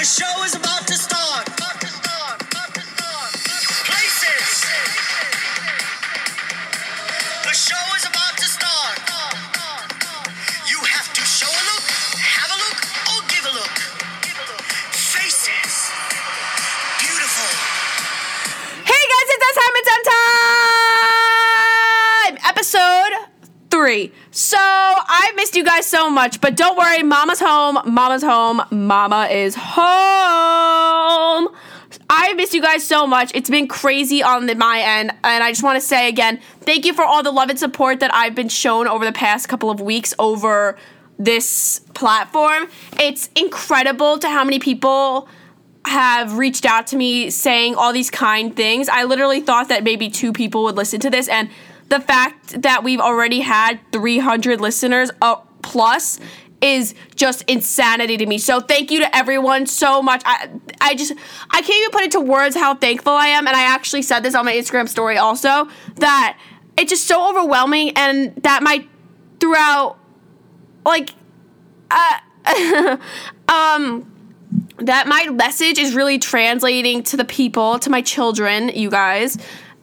The show is about to start. Places. The show is about to start. You have to show a look, have a look, or give a look. Faces. Beautiful. Hey guys, it's that time. It's time. Episode three. So I missed you guys so much, but don't worry, Mama's home. Mama's home. Mama is home. I missed you guys so much. It's been crazy on the, my end, and I just want to say again, thank you for all the love and support that I've been shown over the past couple of weeks over this platform. It's incredible to how many people have reached out to me saying all these kind things. I literally thought that maybe two people would listen to this, and the fact that we've already had 300 listeners uh, plus is just insanity to me. So thank you to everyone so much. I I just I can't even put into words how thankful I am, and I actually said this on my Instagram story also that it's just so overwhelming, and that my throughout like uh, um that my message is really translating to the people, to my children, you guys.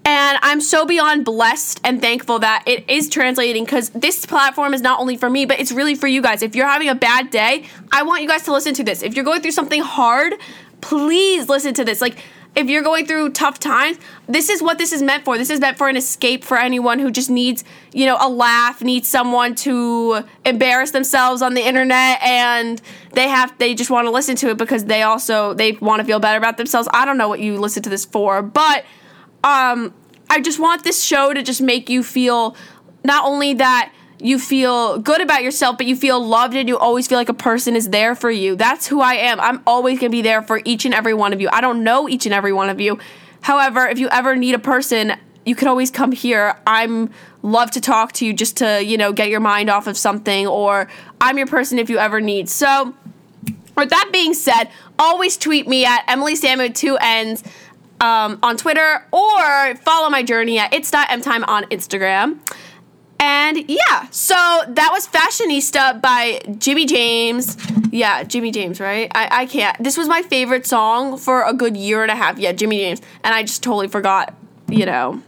And I'm so beyond blessed and thankful that it is translating because this platform is not only for me, but it's really for you guys. If you're having a bad day, I want you guys to listen to this. If you're going through something hard, please listen to this. Like, if you're going through tough times, this is what this is meant for. This is meant for an escape for anyone who just needs, you know, a laugh, needs someone to embarrass themselves on the internet and they have they just want to listen to it because they also they want to feel better about themselves. I don't know what you listen to this for, but um I just want this show to just make you feel not only that you feel good about yourself, but you feel loved and you always feel like a person is there for you. That's who I am. I'm always going to be there for each and every one of you. I don't know each and every one of you. However, if you ever need a person, you can always come here. I'm love to talk to you just to, you know, get your mind off of something or I'm your person if you ever need. So, with that being said, always tweet me at Emily Sam with two N's um, on Twitter or follow my journey at it's.mtime on Instagram. And yeah, so that was Fashionista by Jimmy James. Yeah, Jimmy James, right? I, I can't. This was my favorite song for a good year and a half. Yeah, Jimmy James. And I just totally forgot, you know,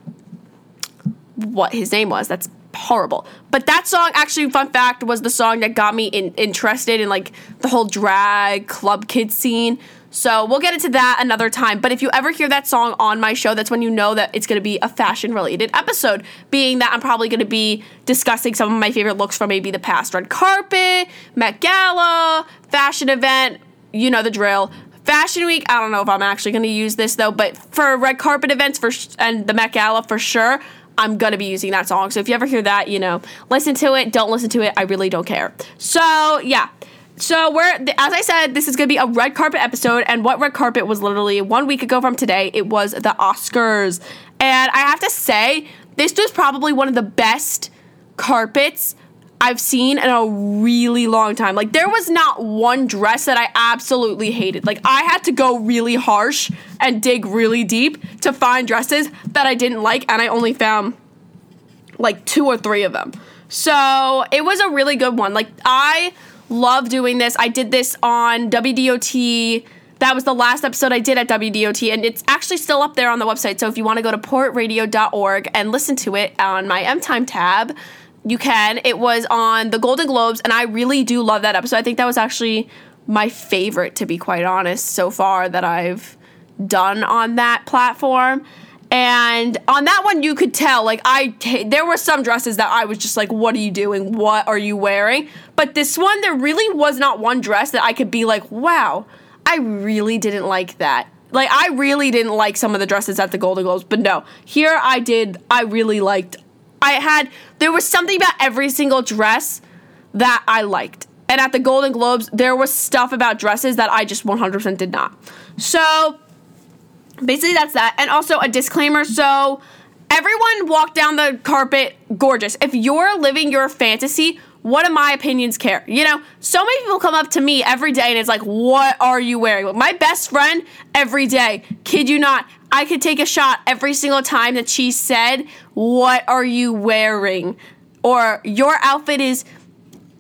what his name was. That's horrible. But that song, actually, fun fact, was the song that got me in, interested in like the whole drag club kid scene. So we'll get into that another time. But if you ever hear that song on my show, that's when you know that it's going to be a fashion related episode. Being that I'm probably going to be discussing some of my favorite looks from maybe the past red carpet, Met Gala, fashion event, you know the drill. Fashion Week, I don't know if I'm actually going to use this though, but for red carpet events for sh- and the Met Gala for sure, I'm going to be using that song. So if you ever hear that, you know, listen to it, don't listen to it, I really don't care. So, yeah. So we're as I said, this is gonna be a red carpet episode, and what red carpet was literally one week ago from today. It was the Oscars, and I have to say, this was probably one of the best carpets I've seen in a really long time. Like there was not one dress that I absolutely hated. Like I had to go really harsh and dig really deep to find dresses that I didn't like, and I only found like two or three of them. So it was a really good one. Like I love doing this. I did this on WDOT. That was the last episode I did at WDOT, and it's actually still up there on the website. So if you want to go to portradio.org and listen to it on my M Time tab, you can. It was on the Golden Globes, and I really do love that episode. I think that was actually my favorite, to be quite honest, so far that I've done on that platform. And on that one, you could tell, like, I, there were some dresses that I was just like, what are you doing? What are you wearing? But this one, there really was not one dress that I could be like, wow, I really didn't like that. Like, I really didn't like some of the dresses at the Golden Globes, but no, here I did, I really liked. I had, there was something about every single dress that I liked. And at the Golden Globes, there was stuff about dresses that I just 100% did not. So, basically that's that. And also a disclaimer so everyone walked down the carpet gorgeous. If you're living your fantasy what do my opinions care? You know so many people come up to me every day and it's like what are you wearing? My best friend every day. Kid you not i could take a shot every single time that she said what are you wearing? Or your outfit is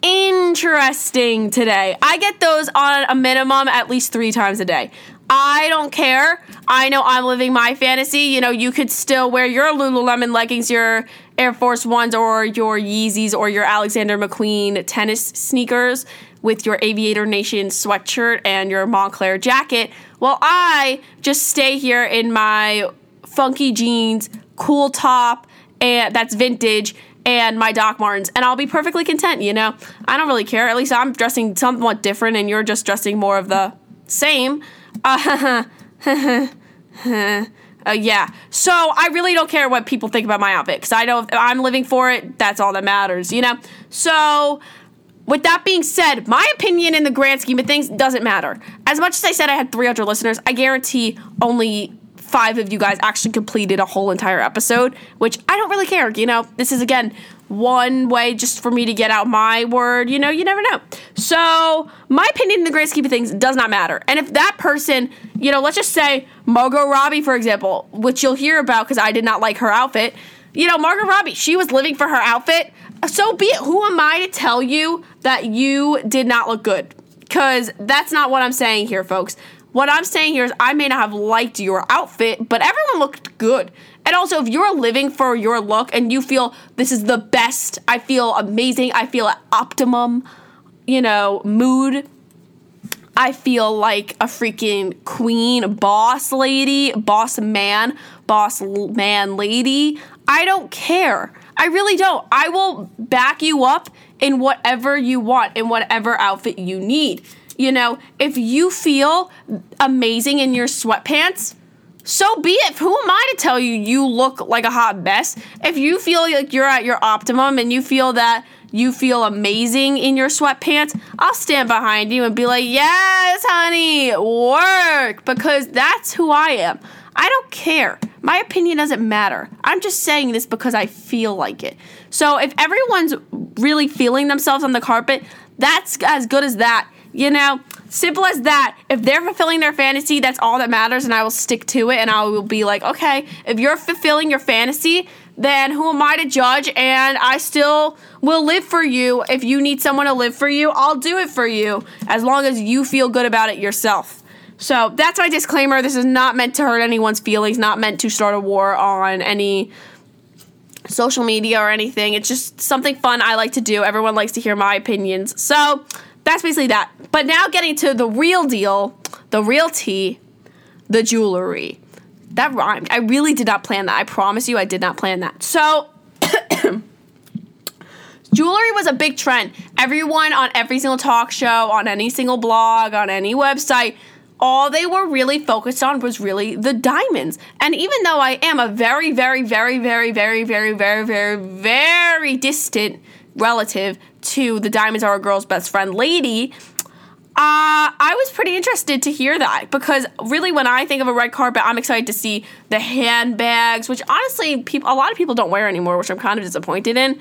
interesting today. I get those on a minimum at least three times a day. I don't care. I know I'm living my fantasy. You know, you could still wear your Lululemon leggings, your Air Force Ones, or your Yeezys, or your Alexander McQueen tennis sneakers with your Aviator Nation sweatshirt and your Moncler jacket. While I just stay here in my funky jeans, cool top, and that's vintage, and my Doc Martens, and I'll be perfectly content. You know, I don't really care. At least I'm dressing somewhat different, and you're just dressing more of the same. Uh, uh, yeah. So I really don't care what people think about my outfit because I know if I'm living for it, that's all that matters, you know? So, with that being said, my opinion in the grand scheme of things doesn't matter. As much as I said I had 300 listeners, I guarantee only five of you guys actually completed a whole entire episode, which I don't really care. You know, this is again one way just for me to get out my word. You know, you never know. So, my opinion in the grand scheme of things does not matter. And if that person, you know, let's just say Margot Robbie, for example, which you'll hear about because I did not like her outfit. You know, Margot Robbie, she was living for her outfit. So be it. Who am I to tell you that you did not look good? Because that's not what I'm saying here, folks. What I'm saying here is I may not have liked your outfit, but everyone looked good. And also, if you're living for your look and you feel this is the best, I feel amazing, I feel at optimum, you know, mood. I feel like a freaking queen, boss lady, boss man, boss man lady. I don't care. I really don't. I will back you up in whatever you want, in whatever outfit you need. You know, if you feel amazing in your sweatpants, so be it. Who am I to tell you you look like a hot mess? If you feel like you're at your optimum and you feel that you feel amazing in your sweatpants, I'll stand behind you and be like, yes, honey, work, because that's who I am. I don't care. My opinion doesn't matter. I'm just saying this because I feel like it. So if everyone's really feeling themselves on the carpet, that's as good as that. You know, simple as that. If they're fulfilling their fantasy, that's all that matters, and I will stick to it. And I will be like, okay, if you're fulfilling your fantasy, then who am I to judge? And I still will live for you. If you need someone to live for you, I'll do it for you as long as you feel good about it yourself. So that's my disclaimer. This is not meant to hurt anyone's feelings, not meant to start a war on any social media or anything. It's just something fun I like to do. Everyone likes to hear my opinions. So that's basically that. But now getting to the real deal, the real tea, the jewelry. That rhymed. I really did not plan that. I promise you, I did not plan that. So, jewelry was a big trend. Everyone on every single talk show, on any single blog, on any website, all they were really focused on was really the diamonds. And even though I am a very, very, very, very, very, very, very, very, very distant relative to the Diamonds Are a Girl's Best Friend lady, uh, I was pretty interested to hear that because really, when I think of a red carpet, I'm excited to see the handbags, which honestly, people, a lot of people don't wear anymore, which I'm kind of disappointed in.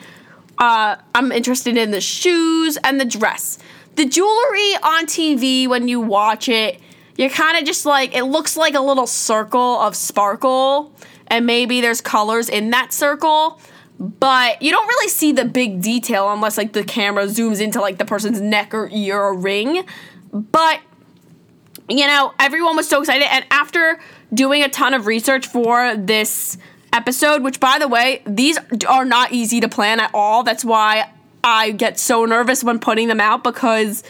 Uh, I'm interested in the shoes and the dress. The jewelry on TV, when you watch it, you're kind of just like, it looks like a little circle of sparkle, and maybe there's colors in that circle but you don't really see the big detail unless like the camera zooms into like the person's neck or ear or ring. But you know, everyone was so excited and after doing a ton of research for this episode, which by the way, these are not easy to plan at all. That's why I get so nervous when putting them out because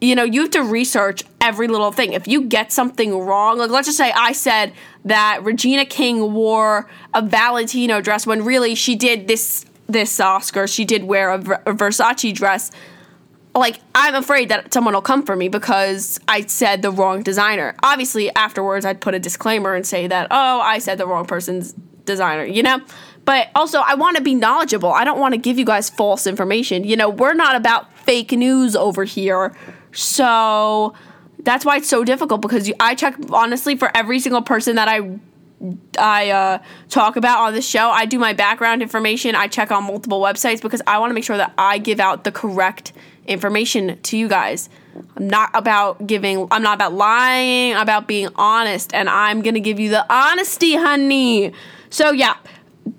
you know, you have to research every little thing. If you get something wrong, like let's just say I said that Regina King wore a Valentino dress when really she did this this Oscar, she did wear a, a Versace dress. Like I'm afraid that someone will come for me because I said the wrong designer. Obviously, afterwards I'd put a disclaimer and say that oh, I said the wrong person's designer, you know? But also, I want to be knowledgeable. I don't want to give you guys false information. You know, we're not about fake news over here so that's why it's so difficult because you, I check honestly for every single person that I I uh, talk about on the show. I do my background information. I check on multiple websites because I want to make sure that I give out the correct information to you guys. I'm not about giving. I'm not about lying. About being honest, and I'm gonna give you the honesty, honey. So yeah,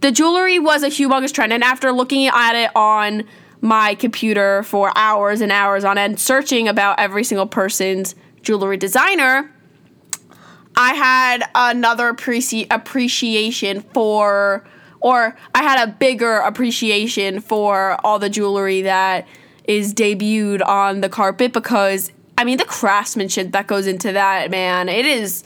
the jewelry was a humongous trend, and after looking at it on my computer for hours and hours on end searching about every single person's jewelry designer, I had another appreci- appreciation for, or I had a bigger appreciation for all the jewelry that is debuted on the carpet because, I mean, the craftsmanship that goes into that, man, it is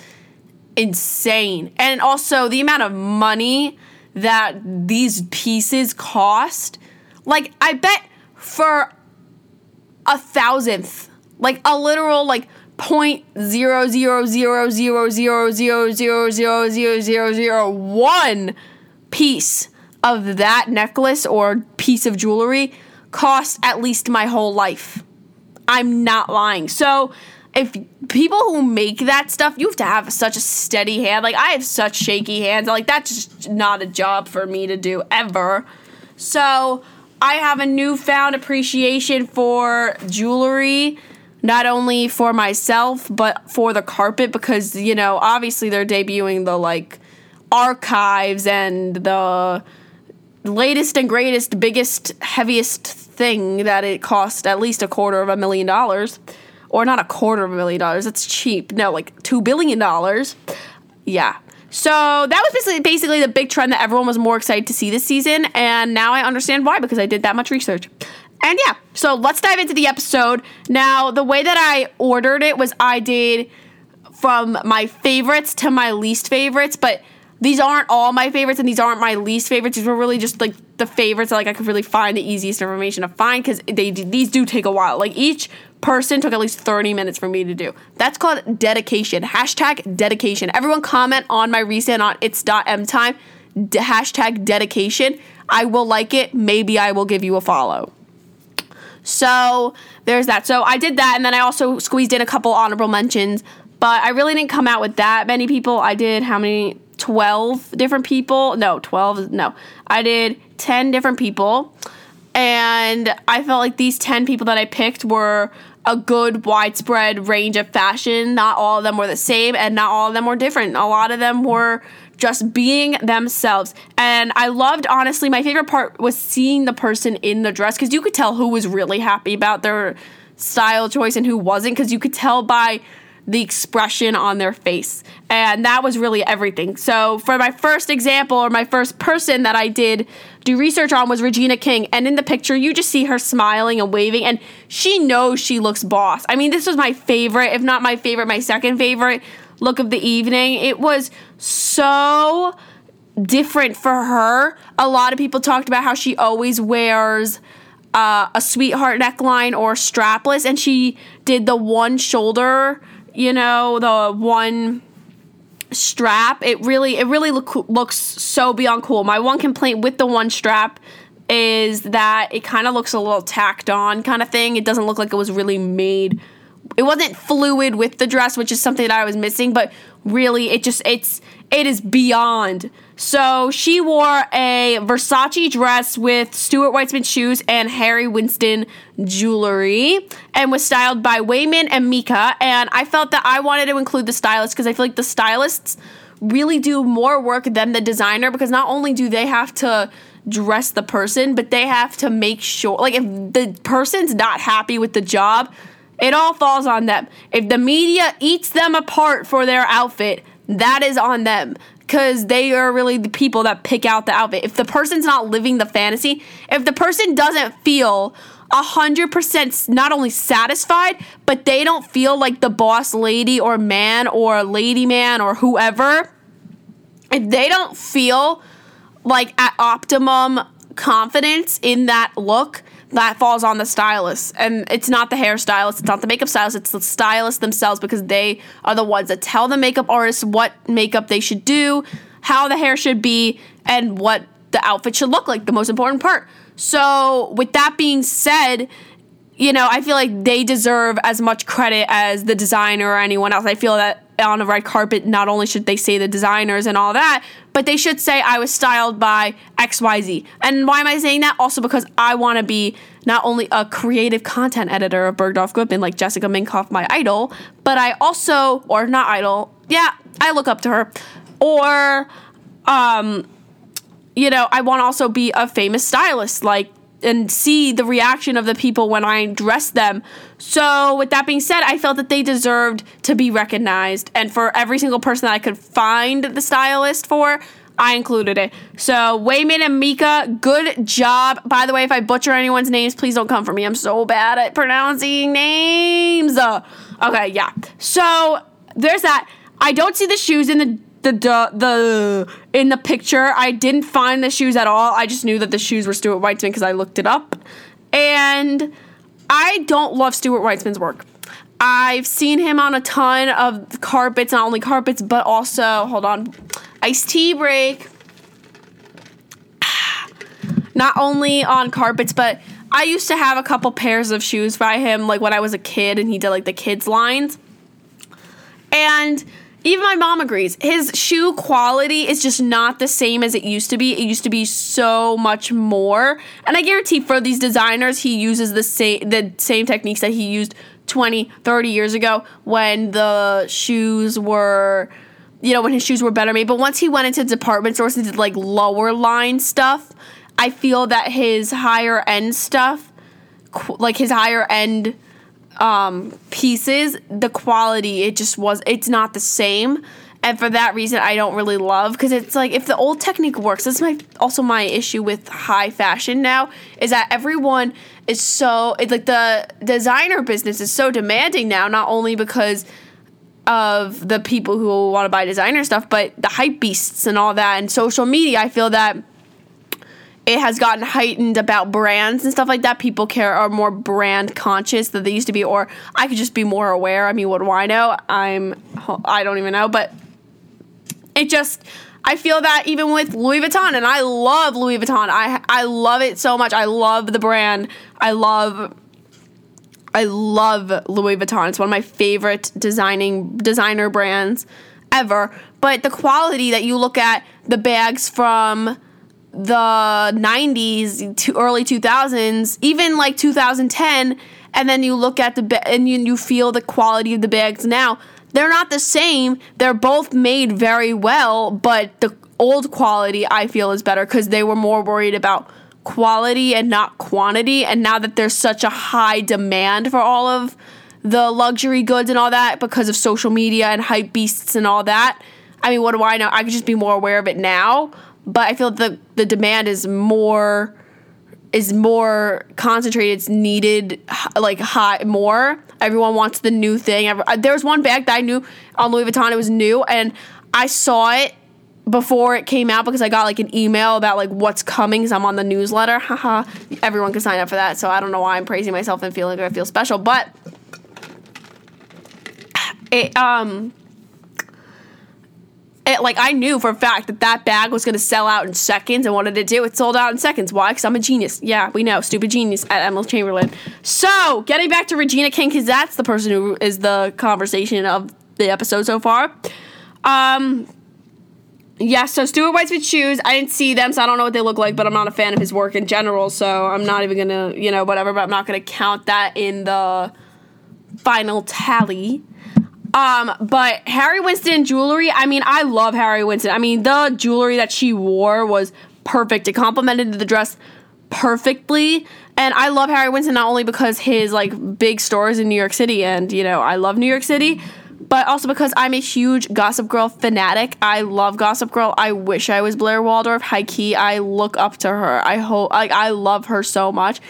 insane. And also the amount of money that these pieces cost. Like, I bet for a thousandth, like a literal, like, point zero zero zero zero zero zero zero zero zero zero zero one piece of that necklace or piece of jewelry cost at least my whole life. I'm not lying. So if people who make that stuff, you have to have such a steady hand. Like I have such shaky hands. Like that's just not a job for me to do ever. So I have a newfound appreciation for jewelry not only for myself but for the carpet because you know obviously they're debuting the like archives and the latest and greatest biggest heaviest thing that it cost at least a quarter of a million dollars. Or not a quarter of a million dollars that's cheap. No like two billion dollars. Yeah so that was basically basically the big trend that everyone was more excited to see this season and now i understand why because i did that much research and yeah, so let's dive into the episode. Now, the way that I ordered it was I did from my favorites to my least favorites, but these aren't all my favorites and these aren't my least favorites. These were really just like the favorites that like I could really find the easiest information to find because they these do take a while. Like each person took at least 30 minutes for me to do. That's called dedication. Hashtag dedication. Everyone comment on my recent on it's.m time. De- hashtag dedication. I will like it. Maybe I will give you a follow. So there's that. So I did that, and then I also squeezed in a couple honorable mentions, but I really didn't come out with that many people. I did how many? 12 different people. No, 12. No. I did 10 different people. And I felt like these 10 people that I picked were a good widespread range of fashion. Not all of them were the same, and not all of them were different. A lot of them were just being themselves. And I loved, honestly, my favorite part was seeing the person in the dress because you could tell who was really happy about their style choice and who wasn't because you could tell by the expression on their face. And that was really everything. So, for my first example, or my first person that I did do research on was Regina King. And in the picture, you just see her smiling and waving, and she knows she looks boss. I mean, this was my favorite, if not my favorite, my second favorite look of the evening. It was so different for her. A lot of people talked about how she always wears uh, a sweetheart neckline or strapless, and she did the one shoulder, you know, the one strap. It really, it really look, looks so beyond cool. My one complaint with the one strap is that it kind of looks a little tacked on, kind of thing. It doesn't look like it was really made it wasn't fluid with the dress, which is something that I was missing, but really it just it's it is beyond. So she wore a Versace dress with Stuart Weitzman shoes and Harry Winston jewelry and was styled by Wayman and Micah. And I felt that I wanted to include the stylist because I feel like the stylists really do more work than the designer because not only do they have to dress the person, but they have to make sure like if the person's not happy with the job, it all falls on them. If the media eats them apart for their outfit, that is on them because they are really the people that pick out the outfit. If the person's not living the fantasy, if the person doesn't feel 100% not only satisfied, but they don't feel like the boss lady or man or lady man or whoever, if they don't feel like at optimum confidence in that look, that falls on the stylist. And it's not the hairstylist, it's not the makeup stylist, it's the stylist themselves because they are the ones that tell the makeup artists what makeup they should do, how the hair should be, and what the outfit should look like, the most important part. So, with that being said, you know, I feel like they deserve as much credit as the designer or anyone else. I feel that on a red carpet, not only should they say the designers and all that, but they should say I was styled by XYZ. And why am I saying that? Also because I want to be not only a creative content editor of Bergdorf Goodman like Jessica Minkoff, my idol, but I also, or not idol, yeah, I look up to her, or, um, you know, I want to also be a famous stylist like and see the reaction of the people when I dressed them. So, with that being said, I felt that they deserved to be recognized. And for every single person that I could find the stylist for, I included it. So, Wayman and Micah, good job. By the way, if I butcher anyone's names, please don't come for me. I'm so bad at pronouncing names. Okay, yeah. So, there's that. I don't see the shoes in the the the, in the picture. I didn't find the shoes at all. I just knew that the shoes were Stuart Weitzman because I looked it up. And I don't love Stuart Weitzman's work. I've seen him on a ton of carpets, not only carpets, but also hold on, iced tea break. Not only on carpets, but I used to have a couple pairs of shoes by him, like when I was a kid, and he did like the kids lines. And even my mom agrees. His shoe quality is just not the same as it used to be. It used to be so much more. And I guarantee for these designers, he uses the same the same techniques that he used 20, 30 years ago when the shoes were you know, when his shoes were better made. But once he went into department stores and did like lower line stuff, I feel that his higher end stuff, like his higher end um, pieces, the quality it just was it's not the same. And for that reason, I don't really love because it's like if the old technique works. That's my also my issue with high fashion now is that everyone is so it's like the designer business is so demanding now. Not only because of the people who want to buy designer stuff, but the hype beasts and all that, and social media. I feel that it has gotten heightened about brands and stuff like that. People care are more brand conscious than they used to be, or I could just be more aware. I mean, what do I know? I'm I don't even know, but it just I feel that even with Louis Vuitton, and I love Louis Vuitton. I I love it so much. I love the brand. I love I love Louis Vuitton. It's one of my favorite designing designer brands ever. But the quality that you look at the bags from the 90s to early 2000s, even like 2010, and then you look at the ba- and you, you feel the quality of the bags now. They're not the same. They're both made very well, but the old quality I feel is better because they were more worried about quality and not quantity. And now that there's such a high demand for all of the luxury goods and all that because of social media and hype beasts and all that, I mean, what do I know? I could just be more aware of it now but I feel the the demand is more is more concentrated. It's needed like high more. Everyone wants the new thing. Uh, there was one bag that I knew on Louis Vuitton. It was new, and I saw it before it came out because I got like an email about like what's coming. Cause I'm on the newsletter. Haha. Everyone can sign up for that. So I don't know why I'm praising myself and feeling like I feel special, but it um it, like I knew for a fact that that bag was going to sell out in seconds, and what did it do? It sold out in seconds. Why? Because I'm a genius. Yeah, we know, stupid genius at Emily Chamberlain. So, getting back to Regina King, because that's the person who is the conversation of the episode so far. Um, yeah, so Stuart Weitzman shoes. I didn't see them, so I don't know what they look like, but I'm not a fan of his work in general, so I'm not even gonna, you know, whatever. But I'm not gonna count that in the final tally. Um, but Harry Winston jewelry, I mean, I love Harry Winston. I mean, the jewelry that she wore was perfect. It complemented the dress perfectly. And I love Harry Winston not only because his like big stores in New York City and, you know, I love New York City, but also because I'm a huge Gossip Girl fanatic. I love Gossip Girl. I wish I was Blair Waldorf. High key, I look up to her. I hope like I love her so much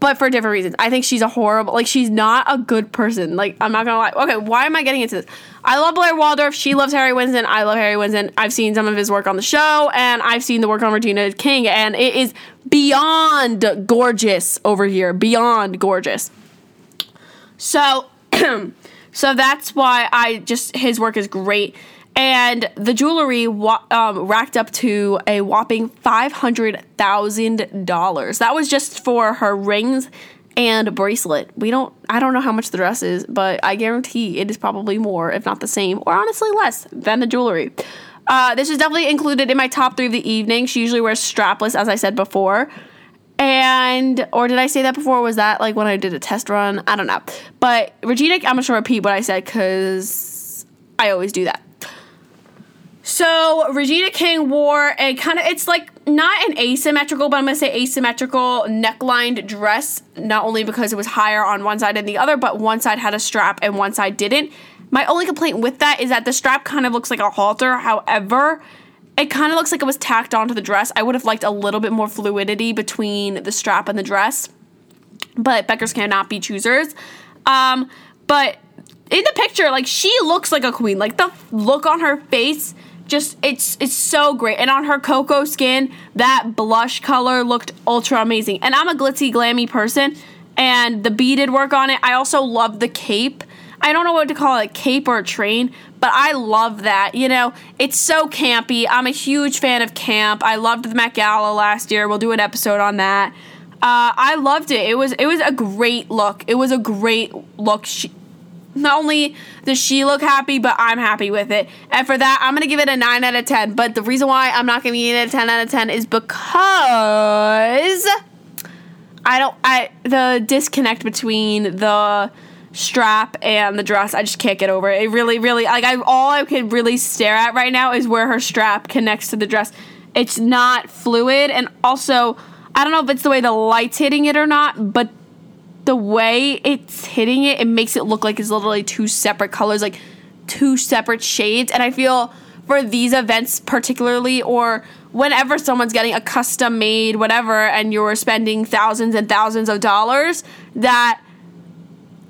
but for different reasons. I think she's a horrible, like she's not a good person. Like I'm not gonna lie. Okay, why am I getting into this? I love Blair Waldorf. She loves Harry Winston. I love Harry Winston. I've seen some of his work on the show, and I've seen the work on Regina King, and it is beyond gorgeous over here. Beyond gorgeous. So, so that's why I just his work is great and the jewelry wa- um, racked up to a whopping $500,000. That was just for her rings and bracelet. We don't I don't know how much the dress is, but I guarantee it is probably more, if not the same, or honestly less than the jewelry. Uh, this is definitely included in my top three of the evening. She usually wears strapless, as I said before. And, or did I say that before? Was that like when I did a test run? I don't know. But Regina, I'm just gonna repeat what I said because I always do that. So Regina King wore a kind of it's like not an asymmetrical, but I'm gonna say asymmetrical necklined dress, not only because it was higher on one side than the other, but one side had a strap and one side didn't. My only complaint with that is that the strap kind of looks like a halter. However, it kind of looks like it was tacked onto the dress. I would have liked a little bit more fluidity between the strap and the dress, but Beckers cannot be choosers. Um, but in the picture, like she looks like a queen. Like the look on her face, just it's it's so great. And on her cocoa skin, that blush color looked ultra amazing. And I'm a glitzy glammy person, and the beaded work on it. I also love the cape. I don't know what to call it, cape or train, but I love that. You know, it's so campy. I'm a huge fan of camp. I loved the Met Gala last year. We'll do an episode on that. Uh, I loved it. It was it was a great look. It was a great look. She, not only does she look happy, but I'm happy with it. And for that, I'm gonna give it a nine out of ten. But the reason why I'm not giving it a ten out of ten is because I don't. I the disconnect between the strap and the dress i just can't get over it it really really like i all i can really stare at right now is where her strap connects to the dress it's not fluid and also i don't know if it's the way the light's hitting it or not but the way it's hitting it it makes it look like it's literally two separate colors like two separate shades and i feel for these events particularly or whenever someone's getting a custom made whatever and you're spending thousands and thousands of dollars that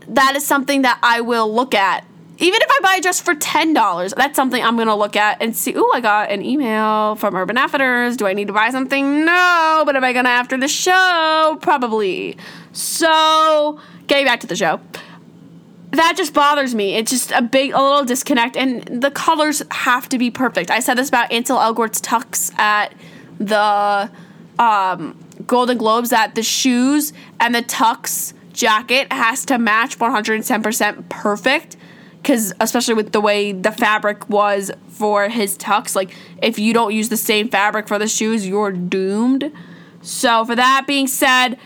that is something that I will look at. Even if I buy a dress for $10, that's something I'm to look at and see, ooh, I got an email from Urban Outfitters. Do I need to buy something? No. But am I to after the show? Probably. So, getting back to the show. That just bothers me. It's just a big, a little disconnect, and the colors have to be perfect. I said this about Ansel Elgort's tux at the um, Golden Globes that the shoes and the tux jacket has to match 110% perfect because especially with the way the fabric was for his tux like if you don't use the same fabric for the shoes you're doomed. So for that being said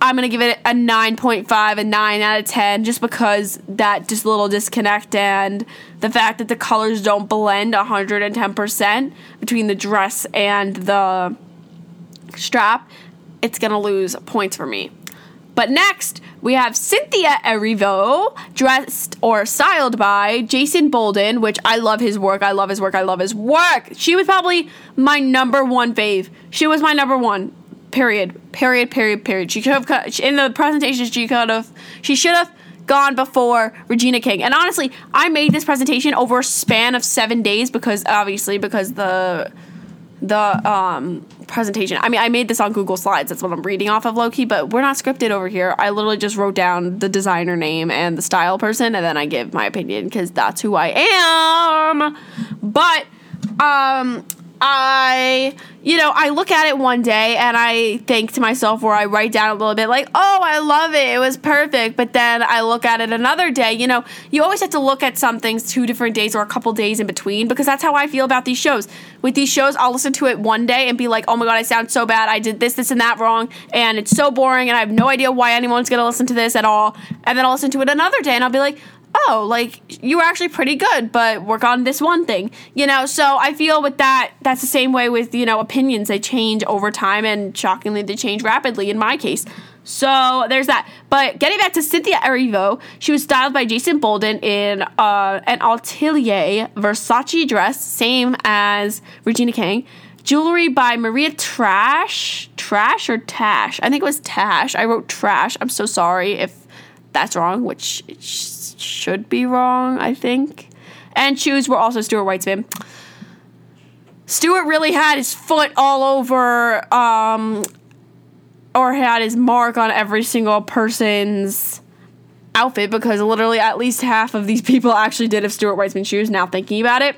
i'm gonna give it a 9.5 a 9 out of 10 just because that just little disconnect and the fact that the colors don't blend 110% between the dress and the strap it's gonna lose points for me but next, we have Cynthia Erivo, dressed or styled by Jason Bolden, which I love his work. I love his work. I love his work. She was probably my number one fave. She was my number one. Period. Period. Period. Period. She could have in the presentation. She could have. She should have gone before Regina King. And honestly, I made this presentation over a span of seven days because obviously because the the um, presentation. I mean, I made this on Google Slides. That's what I'm reading off of Loki, but we're not scripted over here. I literally just wrote down the designer name and the style person, and then I give my opinion because that's who I am. But um, I, you know, I look at it one day and I think to myself, where I write down a little bit, like, oh, I love it. It was perfect. But then I look at it another day. You know, you always have to look at some things two different days or a couple days in between because that's how I feel about these shows. With these shows, I'll listen to it one day and be like, oh my God, I sound so bad. I did this, this, and that wrong. And it's so boring. And I have no idea why anyone's going to listen to this at all. And then I'll listen to it another day and I'll be like, oh, like you were actually pretty good, but work on this one thing, you know? So I feel with that, that's the same way with, you know, opinions. They change over time and shockingly they change rapidly in my case. So there's that. But getting back to Cynthia Erivo, she was styled by Jason Bolden in uh, an Atelier Versace dress, same as Regina King. Jewelry by Maria Trash. Trash or Tash? I think it was Tash. I wrote Trash. I'm so sorry if that's wrong, which should be wrong, I think. And shoes were also Stuart Weitzman. Stuart really had his foot all over, um, or had his mark on every single person's outfit because literally at least half of these people actually did have Stuart Weitzman shoes. Now thinking about it.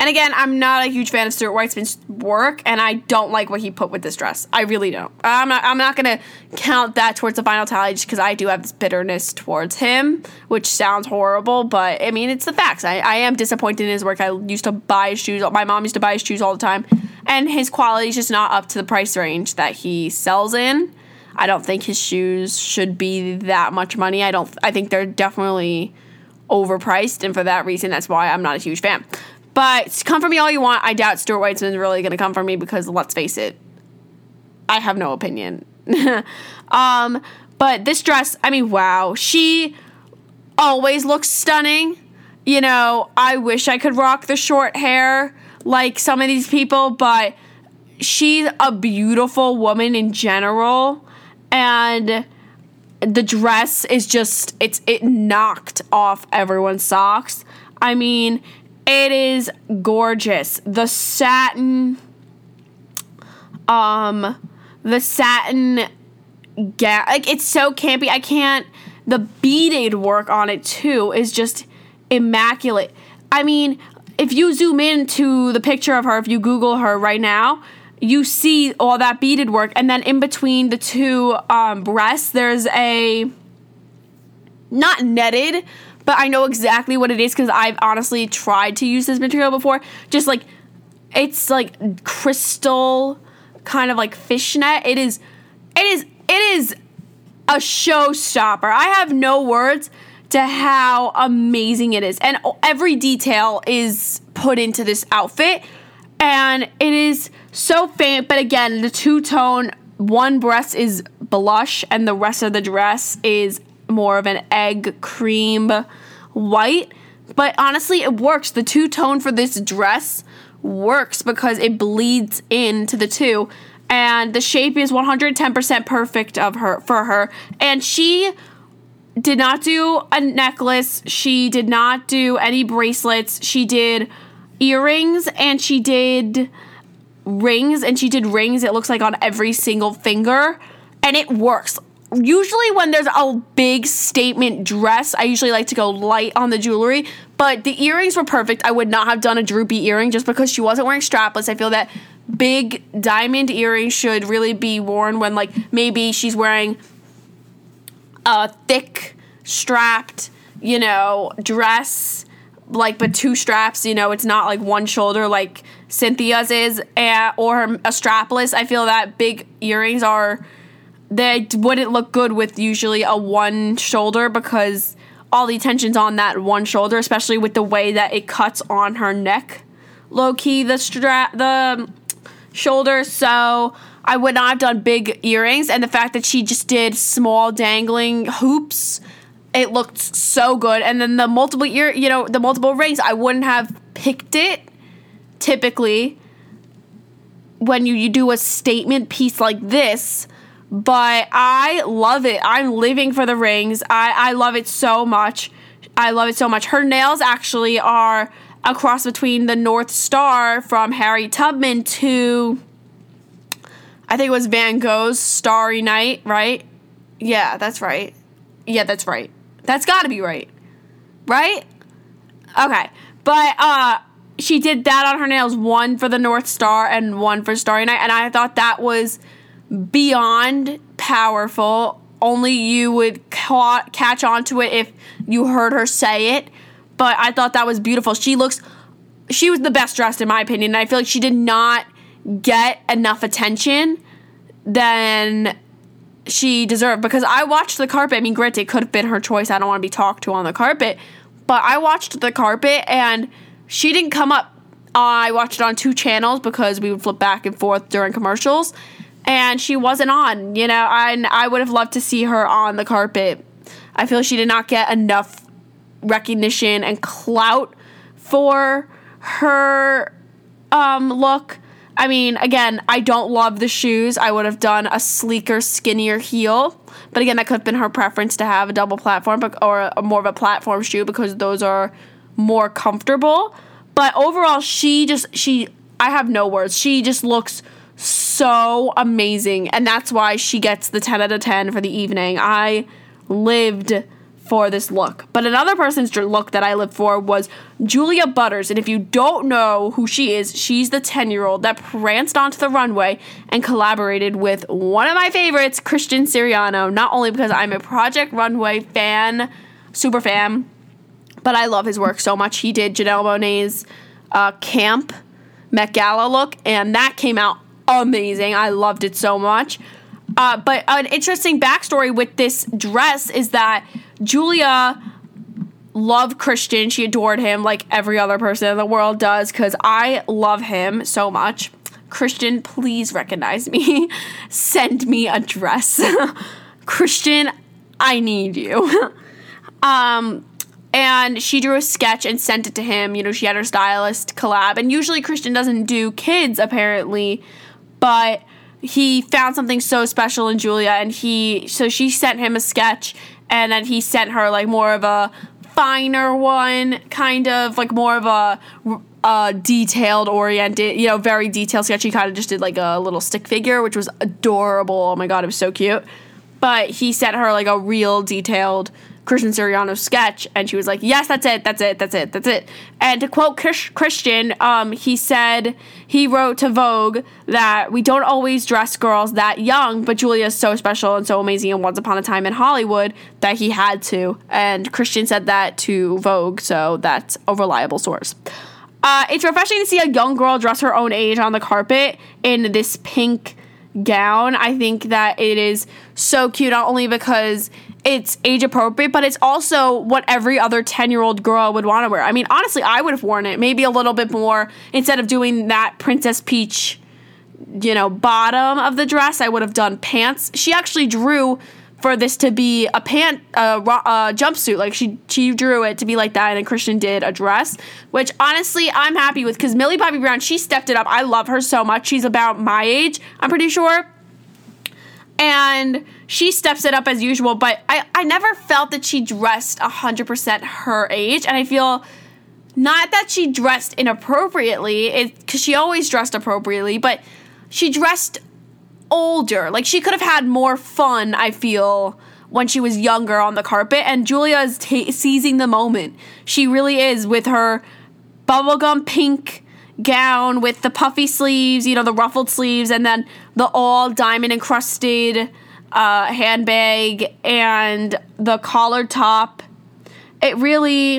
And again, I'm not a huge fan of Stuart Weitzman's work, and I don't like what he put with this dress. I really don't. I'm not. I'm not gonna count that towards the final tally just because I do have this bitterness towards him, which sounds horrible, but I mean it's the facts. I, I am disappointed in his work. I used to buy his shoes. My mom used to buy his shoes all the time, and his quality is just not up to the price range that he sells in. I don't think his shoes should be that much money. I don't. I think they're definitely overpriced, and for that reason, that's why I'm not a huge fan. But come for me all you want. I doubt Stuart Weitzman's really going to come for me because let's face it, I have no opinion. um, but this dress, I mean, wow. She always looks stunning. You know, I wish I could rock the short hair like some of these people, but she's a beautiful woman in general. And the dress is just it's it knocked off everyone's socks. I mean, it is gorgeous. The satin um the satin ga- like it's so campy. I can't the beaded work on it too is just immaculate. I mean, if you zoom into the picture of her, if you Google her right now, you see all that beaded work, and then in between the two um, breasts, there's a not netted, but I know exactly what it is because I've honestly tried to use this material before. Just like it's like crystal, kind of like fishnet. It is, it is, it is a showstopper. I have no words to how amazing it is, and every detail is put into this outfit, and it is so faint, but again, the two tone, one breast is blush and the rest of the dress is more of an egg cream white. But honestly, it works. The two tone for this dress works because it bleeds into the two. And the shape is 110% perfect of her for her. And she did not do a necklace. She did not do any bracelets. She did earrings and she did rings and she did rings it looks like on every single finger and it works usually when there's a big statement dress i usually like to go light on the jewelry but the earrings were perfect. I would not have done a droopy earring just because she wasn't wearing strapless. I feel that big diamond earrings should really be worn when like maybe she's wearing a thick strapped you know dress like but two straps you know it's not like one shoulder like cynthia's is and, or a strapless. I feel that big earrings are they wouldn't look good with usually a one shoulder because all the attention's on that one shoulder especially with the way that it cuts on her neck. Low key the strap the shoulder so i would not have done big earrings. And the fact that she just did small dangling hoops it looked so good. And then the multiple ear you know the multiple rings i wouldn't have picked it typically when you, you do a statement piece like this but i love it. I'm living for the rings. I, I love it so much. I love it so much. Her nails actually are a cross between the north star from Harriet Tubman to i think it was van gogh's starry night right? Yeah that's right. Yeah that's right. That's got to be right. Right? Okay. But uh she did that on her nails, one for the North Star and one for Starry Night, and I thought that was beyond powerful. Only you would ca- catch on to it if you heard her say it. But I thought that was beautiful. She looks she was the best dressed in my opinion. And I feel like she did not get enough attention than she deserved because I watched the carpet. I mean, granted, it could have been her choice. I don't want to be talked to on the carpet, but I watched the carpet and she didn't come up. I watched it on two channels because we would flip back and forth during commercials, and she wasn't on. You know, and I would have loved to see her on the carpet. I feel she did not get enough recognition and clout for her um, look I mean, again, I don't love the shoes. I would have done a sleeker, skinnier heel. But again, that could have been her preference to have a double platform or a, more of a platform shoe because those are more comfortable. But overall, she just, she, I have no words. She just looks so amazing. And that's why she gets the 10 out of 10 for the evening. I lived for this look. But another person's look that I lived for was Julia Butters. And if you don't know who she is, she's the 10 year old that pranced onto the runway and collaborated with one of my favorites, Christian Siriano. Not only because I'm a Project Runway fan, super fan, but I love his work so much. He did Janelle Monáe's uh, camp Met Gala look, and that came out amazing. I loved it so much. Uh, but an interesting backstory with this dress is that Julia loved Christian. She adored him like every other person in the world does because I love him so much. Christian, please recognize me. Send me a dress. Christian, I need you. um, and she drew a sketch and sent it to him. You know, she had her stylist collab. And usually Christian doesn't do kids, apparently, but he found something so special in Julia and he so she sent him a sketch and then he sent her like more of a finer one kind of like more of a uh, detailed oriented you know very detailed sketch. He kind of just did like a little stick figure which was adorable. Oh my god it was so cute. But he sent her like a real detailed Christian Siriano sketch, and she was like, "Yes, that's it, that's it, that's it, that's it." And to quote Chris- Christian, um, he said he wrote to Vogue that we don't always dress girls that young, but Julia is so special and so amazing and Once Upon a Time in Hollywood that he had to. And Christian said that to Vogue, so that's a reliable source. Uh, it's refreshing to see a young girl dress her own age on the carpet in this pink gown. I think that it is so cute, not only because it's age appropriate, but it's also what every other 10 year old girl would want to wear. I mean, honestly, I would have worn it maybe a little bit more instead of doing that Princess Peach, you know, bottom of the dress. I would have done pants. She actually drew for this to be a pant, a, a jumpsuit. Like she, she drew it to be like that, and Christian did a dress, which honestly I'm happy with because Millie Bobby Brown, she stepped it up. I love her so much. She's about my age, I'm pretty sure and she steps it up as usual but i, I never felt that she dressed 100% her age and i feel not that she dressed inappropriately because she always dressed appropriately but she dressed older. Like she could have had more fun i feel when she was younger on the carpet and julia is t- seizing the moment. She really is with her bubblegum pink gown with the puffy sleeves, you know, the ruffled sleeves, and then the all diamond encrusted uh, handbag and the collared top. It really,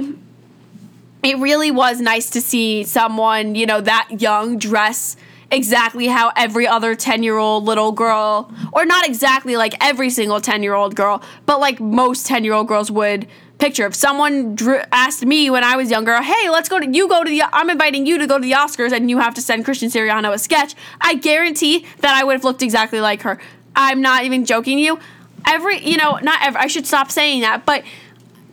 it really was nice to see someone, you know, that young dress exactly how every other 10 year old little girl, or not exactly like every single 10 year old girl, but like most 10 year old girls would picture. If someone drew, asked me when I was younger, "Hey, let's go to you go to the I'm inviting you to go to the Oscars and you have to send Christian Siriano a sketch," I guarantee that I would have looked exactly like her. I'm not even joking you. Every, you know, not ever I should stop saying that, but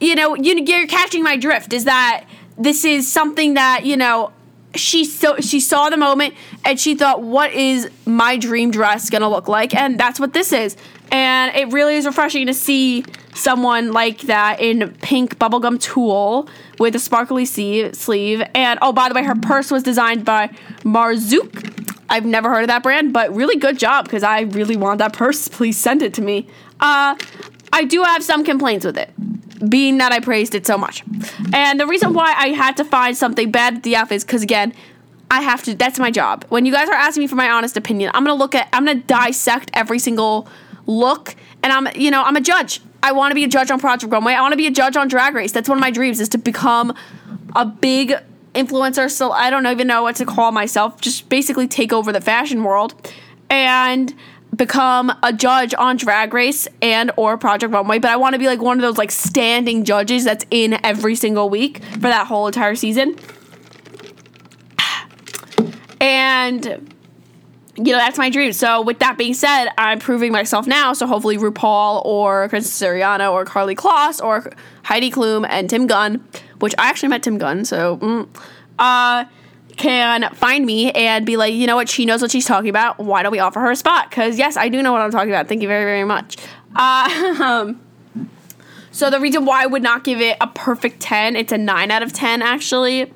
you know, you, you're catching my drift is that this is something that, you know, she so she saw the moment and she thought what is my dream dress going to look like and that's what this is and it really is refreshing to see someone like that in pink bubblegum tulle with a sparkly sleeve. And oh, by the way, her purse was designed by Marzouk. I've never heard of that brand, but really good job because I really want that purse. Please send it to me. Uh, I do have some complaints with it, being that I praised it so much. And the reason why I had to find something bad at the F is because, again, I have to, that's my job. When you guys are asking me for my honest opinion, I'm gonna look at, I'm gonna dissect every single look, and I'm, you know, I'm a judge. I want to be a judge on Project Runway. I want to be a judge on Drag Race. That's one of my dreams is to become a big influencer. So I don't even know what to call myself. Just basically take over the fashion world and become a judge on Drag Race and or Project Runway. But I want to be like one of those like standing judges that's in every single week for that whole entire season. And you know, that's my dream. So, with that being said, I'm proving myself now. So, hopefully, RuPaul or Christian Siriano or Karlie Kloss or Heidi Klum and Tim Gunn, which I actually met Tim Gunn, so, mm, uh, can find me and be like, you know what, she knows what she's talking about. Why don't we offer her a spot? Because, yes, I do know what I'm talking about. Thank you very, very much. Uh, so, the reason why I would not give it a perfect 10, it's a 9 out of 10 actually,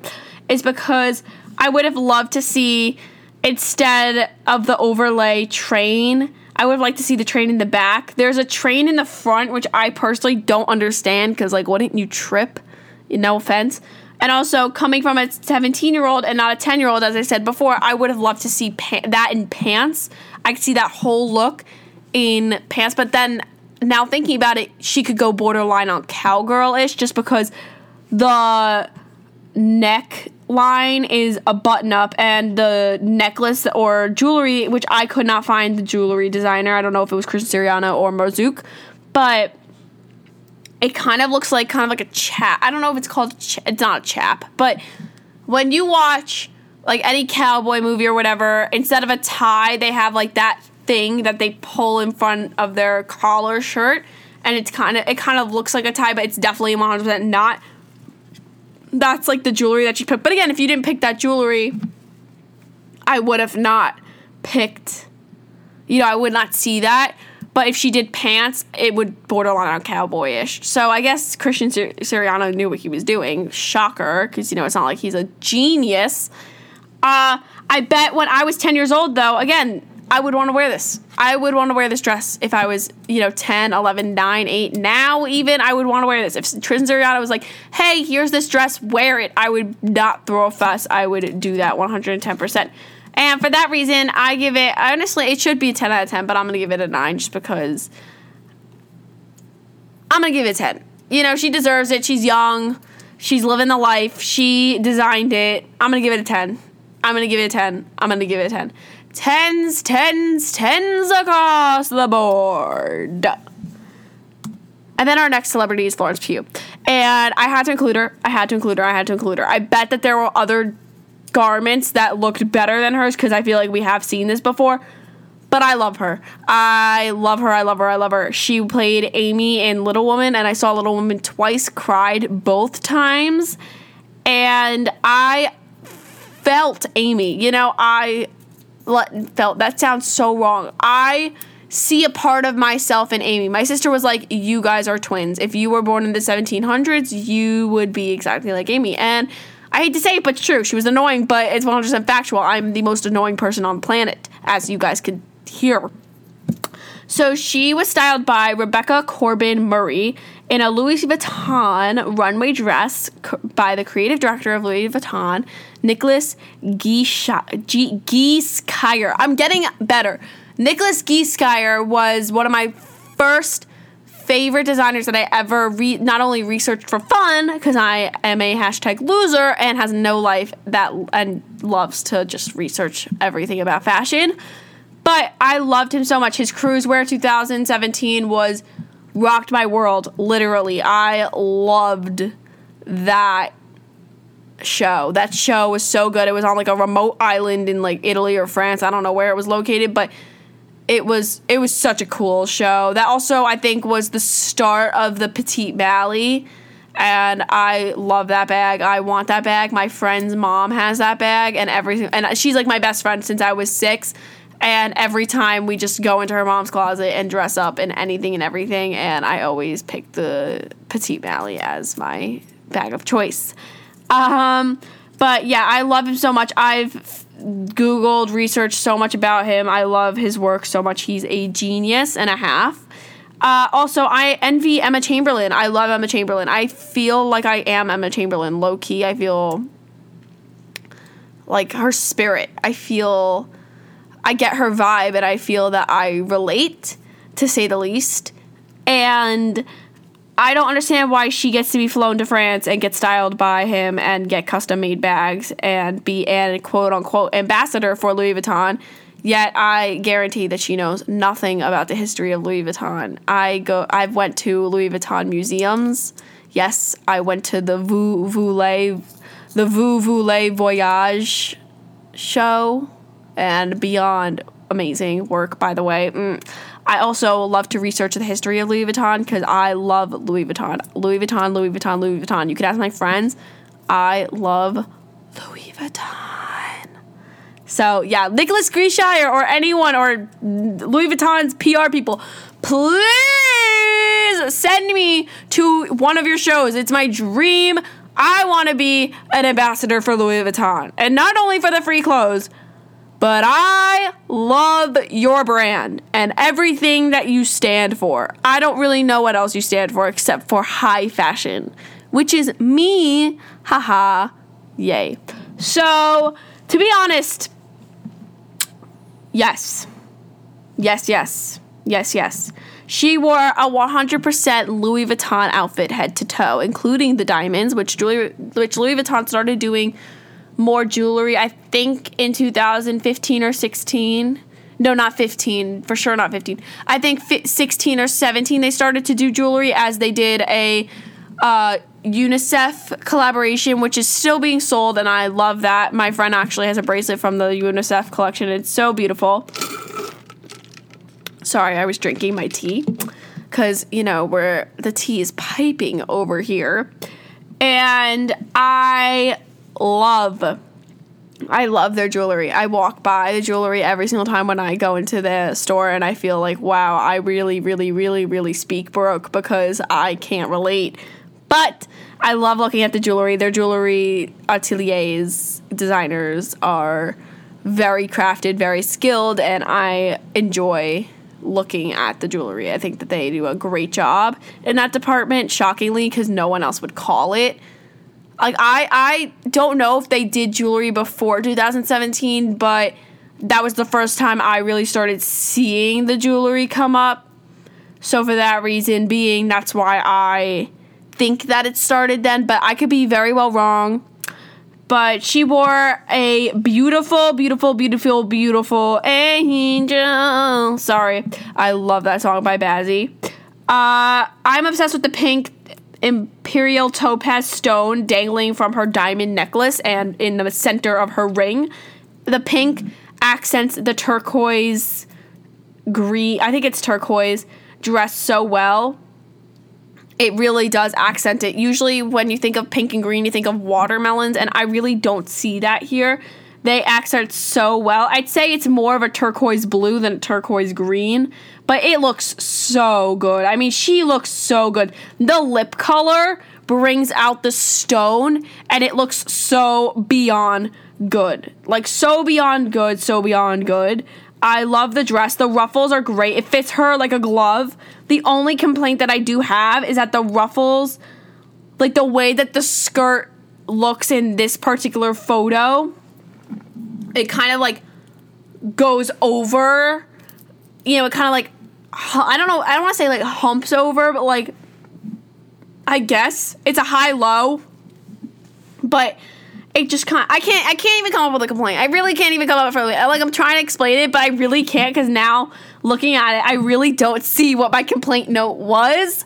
is because I would have loved to see instead of the overlay train. I would like to see the train in the back. There's a train in the front, which I personally don't understand because, like, wouldn't you trip? No offense. And also, coming from a 17 year old and not a 10 year old, as I said before, I would have loved to see pa- that in pants. I could see that whole look in pants. But then, now thinking about it, she could go borderline on cowgirl ish just because the neck line is a button up and the necklace or jewelry, which I could not find the jewelry designer. I don't know if it was Christian Siriano or Marzouk, but it kind of looks like kind of like a chap. I don't know if it's called. It's not a chap, but when you watch like any cowboy movie or whatever, instead of a tie, they have like that thing that they pull in front of their collar shirt, and it's kind of it kind of looks like a tie, but it's definitely one hundred percent not. That's like the jewelry that she picked. But again, if you didn't pick that jewelry, I would have not picked. You know, I would not see that. But if she did pants, it would borderline on cowboyish. So I guess Christian Sir- Siriano knew what he was doing. Shocker, because you know it's not like he's a genius. Uh, I bet when I was ten years old, though, again, I would want to wear this. I would want to wear this dress if I was, you know, 10, 11, 9, 8. Now, even, I would want to wear this. If Christian Siriano was like, hey, here's this dress, wear it, I would not throw a fuss. I would do that 110%. And for that reason, I give it, honestly, it should be a 10 out of 10, but I'm going to give it a 9 just because I'm going to give it a 10. You know, she deserves it. She's young. She's living the life. She designed it. I'm going to give it a 10. I'm going to give it a 10. I'm going to give it a 10. Tens, tens, tens across the board. And then our next celebrity is Florence Pugh. And I had to include her. I had to include her. I had to include her. I bet that there were other garments that looked better than hers because I feel like we have seen this before. But I love her. I love her. I love her. I love her. She played Amy in Little Woman, and I saw Little Woman twice, cried both times. And I felt Amy. You know, I felt that sounds so wrong. I see a part of myself in Amy. My sister was like, You guys are twins. If you were born in the 1700s, you would be exactly like Amy. And I hate to say it, but it's true. She was annoying, but it's 100% factual. I'm the most annoying person on the planet, as you guys could hear. So she was styled by Rebecca Corbin Murray in a Louis Vuitton runway dress by the creative director of Louis Vuitton, Nicolas Ghesquière. I'm getting better. Nicolas Ghesquière was one of my first favorite designers that I ever re- not only researched for fun because I am a hashtag loser and has no life that and loves to just research everything about fashion, but I loved him so much. His Cruise Wear 2017 was rocked my world literally. I loved that show. That show was so good. It was on like a remote island in like Italy or France. I don't know where it was located, but it was it was such a cool show. That also I think was the start of the Petite Malle. And I love that bag. I want that bag. My friend's mom has that bag and everything and she's like my best friend since I was 6 and every time we just go into her mom's closet and dress up in anything and everything and I always pick the Petite Malle as my bag of choice. Um but yeah, I love him so much. I've Googled, researched so much about him. I love his work so much. He's a genius and a half. Uh, also, I envy Emma Chamberlain. I love Emma Chamberlain. I feel like I am Emma Chamberlain, low key. I feel like her spirit. I feel, I get her vibe, and I feel that I relate, to say the least. And I don't understand why she gets to be flown to France and get styled by him and get custom made bags and be an quote unquote ambassador for Louis Vuitton. Yet I guarantee that she knows nothing about the history of Louis Vuitton. I go I've went to Louis Vuitton museums. Yes, I went to the Vous Voulez the Vous Voulez Voyage show and beyond amazing work by the way. Mm. I also love to research the history of Louis Vuitton because I love Louis Vuitton. Louis Vuitton, Louis Vuitton, Louis Vuitton. You could ask my friends. I love Louis Vuitton. So yeah, Nicolas Ghesquière or anyone or Louis Vuitton's PR people, please send me to one of your shows. It's my dream. I want to be an ambassador for Louis Vuitton, and not only for the free clothes but I love your brand and everything that you stand for. I don't really know what else you stand for except for high fashion, which is me. Haha. Yay. So, to be honest, yes. Yes, yes. Yes, yes. She wore a 100% Louis Vuitton outfit head to toe, including the diamonds, which Louis, which Louis Vuitton started doing more jewelry, I think in 2015 or 16. No, not 15. For sure, not 15. I think fi- 16 or 17 they started to do jewelry as they did a uh, UNICEF collaboration, which is still being sold, and I love that. My friend actually has a bracelet from the UNICEF collection. It's so beautiful. Sorry, I was drinking my tea because you know where the tea is piping over here, and I love. I love their jewelry. I walk by the jewelry every single time when I go into the store and I feel like, wow, I really, really, really, really speak broke because I can't relate. But I love looking at the jewelry. Their jewelry ateliers, designers are very crafted, very skilled, and I enjoy looking at the jewelry. I think that they do a great job in that department, shockingly, because no one else would call it. Like I I don't know if they did jewelry before 2017, but that was the first time I really started seeing the jewelry come up. So for that reason being, that's why I think that it started then, but I could be very well wrong. But she wore a beautiful, beautiful, beautiful, beautiful angel. Sorry, I love that song by Bazzi. Uh, I'm obsessed with the pink imperial topaz stone dangling from her diamond necklace and in the center of her ring. The pink accents the turquoise green, I think it's turquoise, dress so well. It really does accent it. Usually, when you think of pink and green, you think of watermelons, and I really don't see that here. They accent so well. I'd say it's more of a turquoise blue than turquoise green, but it looks so good. I mean, she looks so good. The lip color brings out the stone, and it looks so beyond good. Like, so beyond good, so beyond good. I love the dress. The ruffles are great. It fits her like a glove. The only complaint that I do have is that the ruffles, like the way that the skirt looks in this particular photo, it kind of like goes over, you know, it kind of like, I don't know, I don't want to say like humps over, but like, I guess it's a high low, but it just of, I can't I can't even come up with a complaint. I really can't even come up with a like I'm trying to explain it, but I really can't because now looking at it, I really don't see what my complaint note was.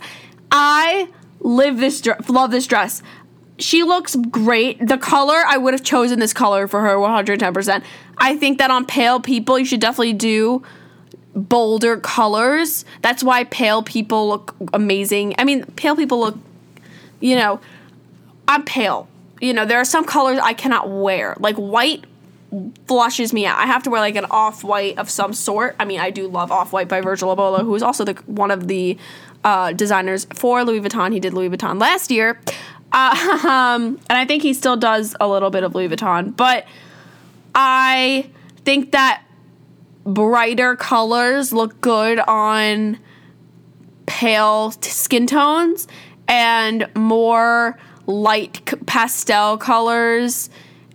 I live this dr- love this dress. She looks great. The color, I would have chosen this color for her 110%. I think that on pale people, you should definitely do bolder colors. That's why pale people look amazing. I mean, pale people look, you know, I'm pale you know, there are some colors I cannot wear. Like white flushes me out. I have to wear like an off white of some sort. I mean, I do love off white by Virgil Abloh, who is also the one of the uh, designers for Louis Vuitton. He did Louis Vuitton last year, uh, um, and I think he still does a little bit of Louis Vuitton. But I think that brighter colors look good on pale skin tones and more light pastel colors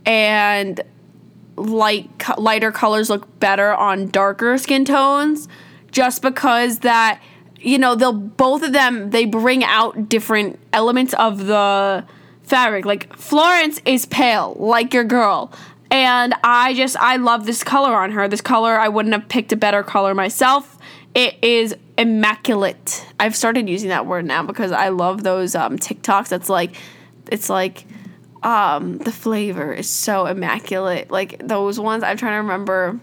and light lighter colors look better on darker skin tones just because that you know they'll both of them they bring out different elements of the fabric. Like Florence is pale like your girl and I just I love this color on her this color I wouldn't have picked a better color myself it is immaculate I've started using that word now because I love those um, TikToks that's like it's like um, the flavor is so immaculate. Like those ones, I'm trying to remember.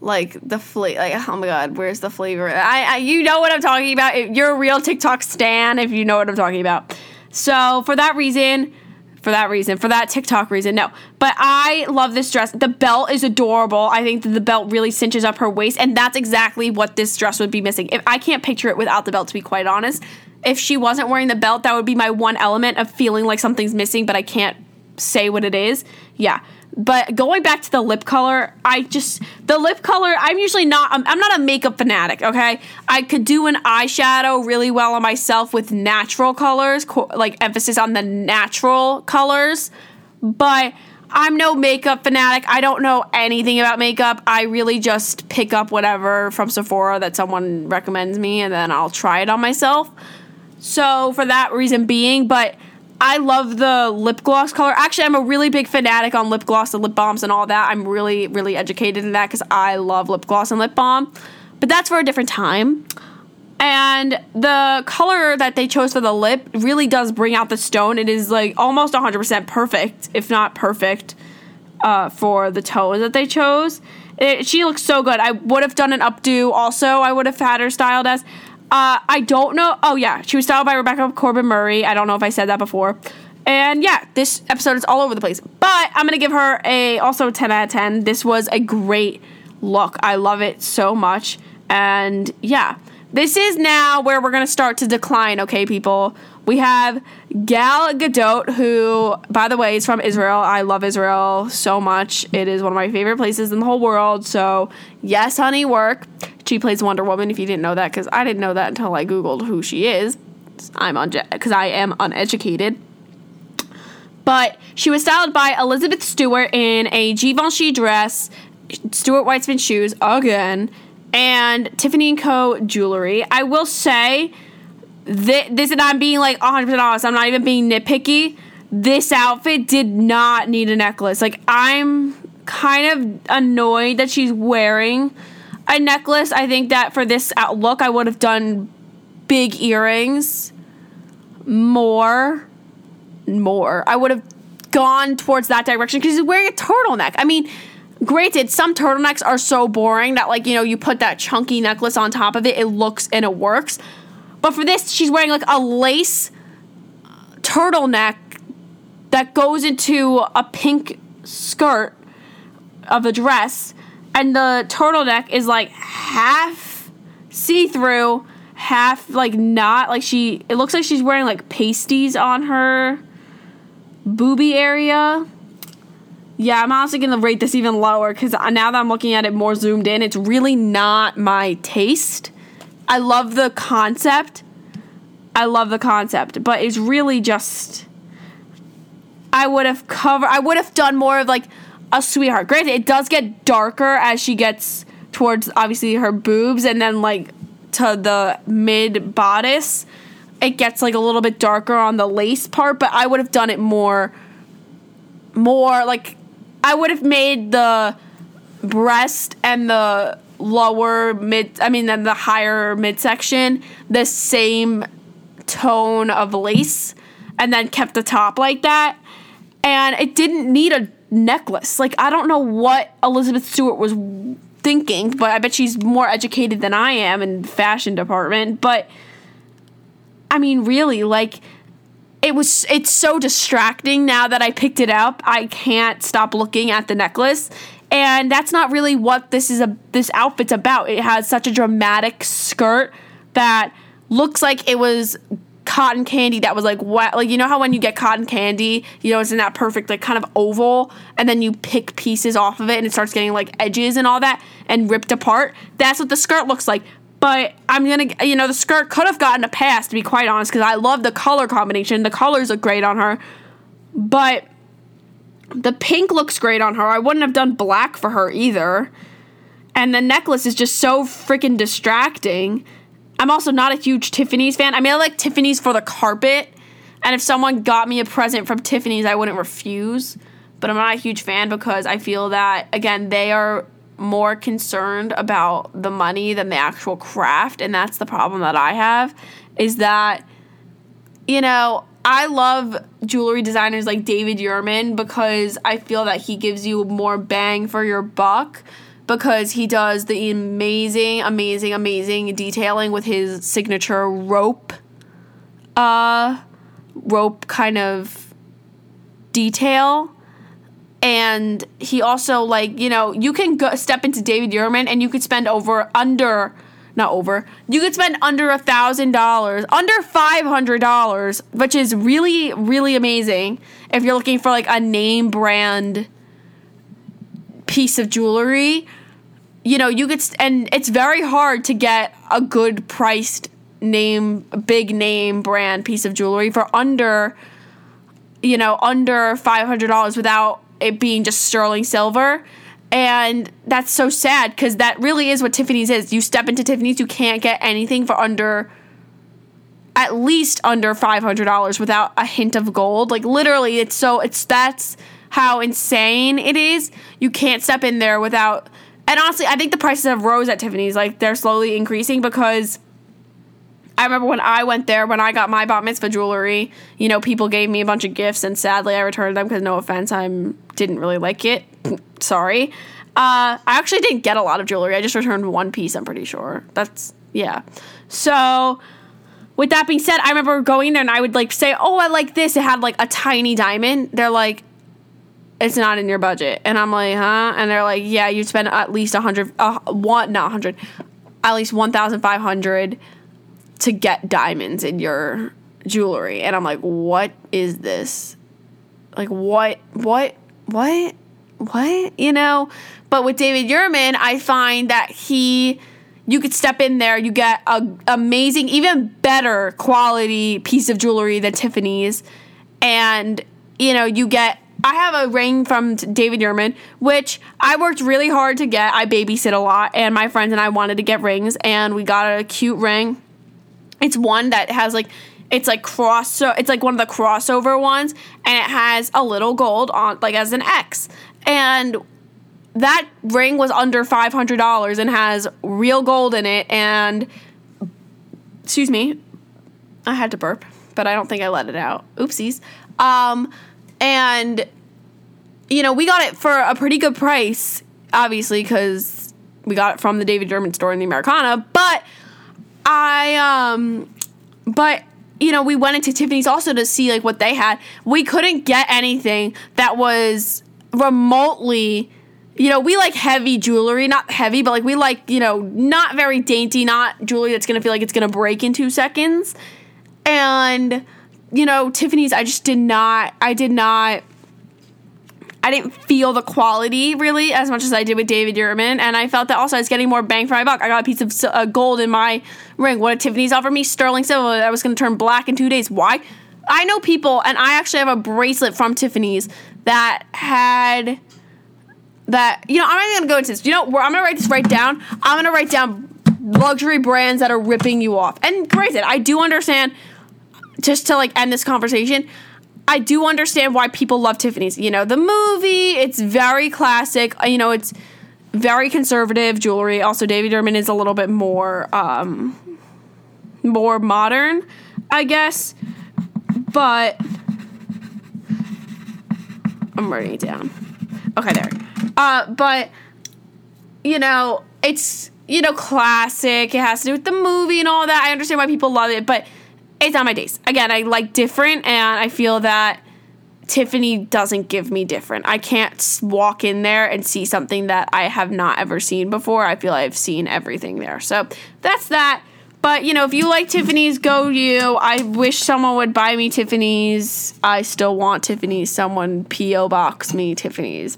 Like the flavor, like oh my god, where's the flavor? I, I, you know what I'm talking about. You're a real TikTok stan, if you know what I'm talking about. So for that reason, for that reason, for that TikTok reason, no. But I love this dress. The belt is adorable. I think that the belt really cinches up her waist, and that's exactly what this dress would be missing. If I can't picture it without the belt, to be quite honest if she wasn't wearing the belt, that would be my one element of feeling like something's missing, but I can't say what it is. Yeah. But going back to the lip color, I just the lip color. I'm usually not. I'm, I'm not a makeup fanatic. Okay, I could do an eyeshadow really well on myself with natural colors, co- like emphasis on the natural colors. But I'm no makeup fanatic. I don't know anything about makeup. I really just pick up whatever from Sephora that someone recommends me, and then I'll try it on myself. So for that reason being, but I love the lip gloss color. Actually, I'm a really big fanatic on lip gloss and lip balms and all that. I'm really, really educated in that because I love lip gloss and lip balm. But that's for a different time. And the color that they chose for the lip really does bring out the stone. It is like almost 100% perfect, if not perfect, uh, for the tones that they chose. It, she looks so good. I would have done an updo also. I would have had her styled as. Uh, I don't know. Oh, yeah. She was styled by Rebecca Corbin Murray. I don't know if I said that before. And yeah, this episode is all over the place. But I'm going to give her a also a 10 out of 10. This was a great look. I love it so much. And yeah, this is now where we're going to start to decline, okay, people? We have Gal Gadot, who, by the way, is from Israel. I love Israel so much. It is one of my favorite places in the whole world. So, yes, honey, work. She plays Wonder Woman. If you didn't know that, because I didn't know that until I googled who she is. I'm on because I am uneducated. But she was styled by Elizabeth Stewart in a Givenchy dress, Stuart Weitzman shoes again, and Tiffany & Co. jewelry. I will say this, this and I'm being like 100% honest. I'm not even being nitpicky. This outfit did not need a necklace. Like I'm kind of annoyed that she's wearing a necklace. I think that for this look, I would have done big earrings more. More. I would have gone towards that direction because she's wearing a turtleneck. I mean, granted, some turtlenecks are so boring that, like, you know, you put that chunky necklace on top of it, it looks and it works. But for this, she's wearing like a lace turtleneck that goes into a pink skirt of a dress, and the turtleneck is like half see through, half like not. Like she, it looks like she's wearing like pasties on her booby area. Yeah, I'm honestly gonna rate this even lower because now that I'm looking at it more zoomed in, it's really not my taste. I love the concept. I love the concept, but it's really just I would have covered I would have done more of like a sweetheart. Granted, it does get darker as she gets towards obviously her boobs and then like to the mid bodice. It gets like a little bit darker on the lace part, but I would have done it more more like I would have made the breast and the lower mid I mean then the higher midsection the same tone of lace and then kept the top like that and it didn't need a necklace like I don't know what Elizabeth Stewart was thinking but I bet she's more educated than I am in the fashion department but I mean really like it was it's so distracting now that I picked it up. I can't stop looking at the necklace and that's not really what this is a this outfit's about. It has such a dramatic skirt that looks like it was cotton candy that was like wet like you know how when you get cotton candy you know it's in that perfect like kind of oval and then you pick pieces off of it and it starts getting like edges and all that and ripped apart that's what the skirt looks like but i'm gonna you know the skirt could have gotten a pass to be quite honest because i love the color combination the colors look great on her but the pink looks great on her. I wouldn't have done black for her either. And the necklace is just so freaking distracting. I'm also not a huge Tiffany's fan. I mean, I like Tiffany's for the carpet. And if someone got me a present from Tiffany's, I wouldn't refuse. But I'm not a huge fan because I feel that, again, they are more concerned about the money than the actual craft. And that's the problem that I have is that, you know, I love jewelry designers like David Yurman because I feel that he gives you more bang for your buck because he does the amazing, amazing, amazing detailing with his signature rope, uh, rope kind of detail. And he also like you know you can go step into David Yurman and you could spend over under not over. You could spend under a thousand dollars, under five hundred dollars, which is really, really amazing if you're looking for like a name brand piece of jewelry. You know, you could, and it's very hard to get a good priced name, big name brand piece of jewelry for under, you know, under five hundred dollars without it being just sterling silver. And that's so sad because that really is what Tiffany's is. You step into Tiffany's, you can't get anything for under at least under $500 without a hint of gold. Like literally it's so it's that's how insane it is. You can't step in there without and honestly, I think the prices have rose at Tiffany's like they're slowly increasing because I remember when I went there when I got my bat mitzvah jewelry, you know, people gave me a bunch of gifts and sadly I returned them because no offense, I didn't really like it. Sorry. Uh, I actually didn't get a lot of jewelry. I just returned one piece, I'm pretty sure. That's yeah. So with that being said, I remember going there and I would like say, "Oh, I like this." It had like a tiny diamond. They're like, "It's not in your budget," and I'm like, "Huh?" And they're like, "Yeah, you'd spend at least a hundred, uh, one, not hundred, at least one thousand five hundred to get diamonds in your jewelry." And I'm like, "What is this? Like, what, what, what, what?" You know. But with David Yurman, I find that he you could step in there, you get a amazing, even better quality piece of jewelry than Tiffany's, and you know you get. I have a ring from David Yurman, which I worked really hard to get. I babysit a lot, and my friends and I wanted to get rings, and we got a cute ring. It's one that has like it's like cross so it's like one of the crossover ones and it has a little gold on like as an X. And that ring was under $500 and has real gold in it and excuse me i had to burp but i don't think i let it out oopsies um and you know we got it for a pretty good price obviously because we got it from the David Yurman store in the americana but i um but you know we went into tiffany's also to see like what they had we couldn't get anything that was remotely you know, we like heavy jewelry, not heavy, but like we like, you know, not very dainty, not jewelry that's gonna feel like it's gonna break in two seconds. And, you know, Tiffany's, I just did not, I did not, I didn't feel the quality really as much as I did with David Yurman. And I felt that also I was getting more bang for my buck. I got a piece of uh, gold in my ring. What did Tiffany's offer me? Sterling silver that was gonna turn black in two days. Why? I know people, and I actually have a bracelet from Tiffany's that had that you know I'm not gonna go into this. You know, I'm gonna write this right down. I'm gonna write down luxury brands that are ripping you off. And granted, I do understand. Just to like end this conversation, I do understand why people love Tiffany's. You know, the movie, it's very classic. Uh, you know, it's very conservative jewelry. Also, David Yurman is a little bit more um more modern, I guess. But I'm writing it down. Okay, there. Uh, but you know, it's you know classic. It has to do with the movie and all that. I understand why people love it, but it's not my taste. Again, I like different, and I feel that Tiffany doesn't give me different. I can't walk in there and see something that I have not ever seen before. I feel I've seen everything there. So that's that. But you know, if you like Tiffany's, go you. I wish someone would buy me Tiffany's. I still want Tiffany's. Someone PO box me Tiffany's.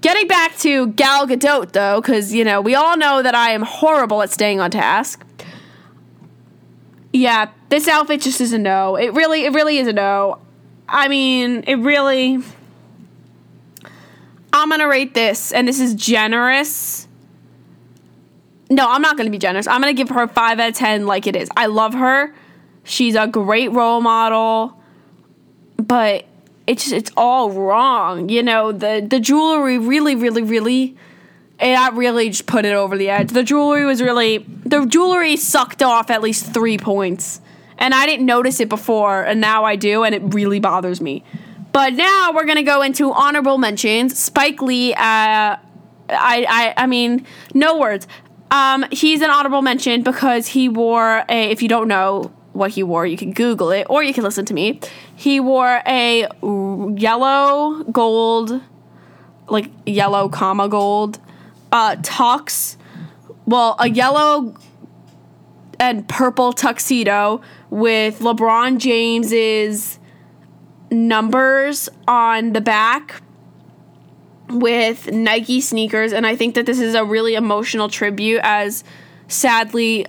Getting back to Gal Gadot, though, because, you know, we all know that I am horrible at staying on task. Yeah, this outfit just is a no. It really, it really is a no. I mean, it really. I'm gonna rate this, and this is generous. No, I'm not gonna be generous. I'm gonna give her 5 out of 10 like it is. I love her. She's a great role model. But it's it's all wrong. You know, the the jewelry really, really, really and that really just put it over the edge. The jewelry was really the jewelry sucked off at least three points. And I didn't notice it before, and now I do, and it really bothers me. But now we're gonna go into honorable mentions. Spike Lee, uh, I, I, I mean, no words. Um, he's an honorable mention because he wore a. If you don't know, what he wore. You can Google it or you can listen to me. He wore a yellow gold, like yellow comma gold, uh, tux. Well, a yellow and purple tuxedo with LeBron James's numbers on the back with Nike sneakers. And I think that this is a really emotional tribute as sadly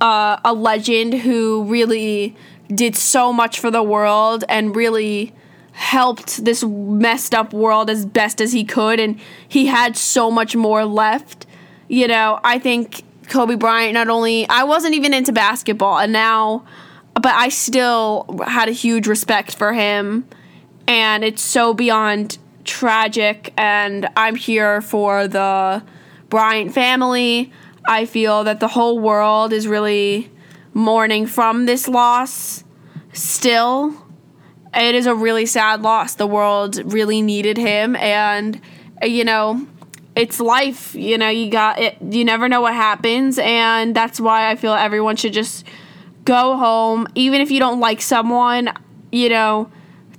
uh, a legend who really did so much for the world and really helped this messed up world as best as he could and he had so much more left you know i think kobe bryant not only i wasn't even into basketball and now but I still had a huge respect for him, and it's so beyond tragic. And I'm here for the Bryant family. I feel that the whole world is really mourning from this loss still. It is a really sad loss. The world really needed him, and you know, it's life. You know, you got it. You never know what happens, and that's why I feel everyone should just go home, even if you don't like someone. You know,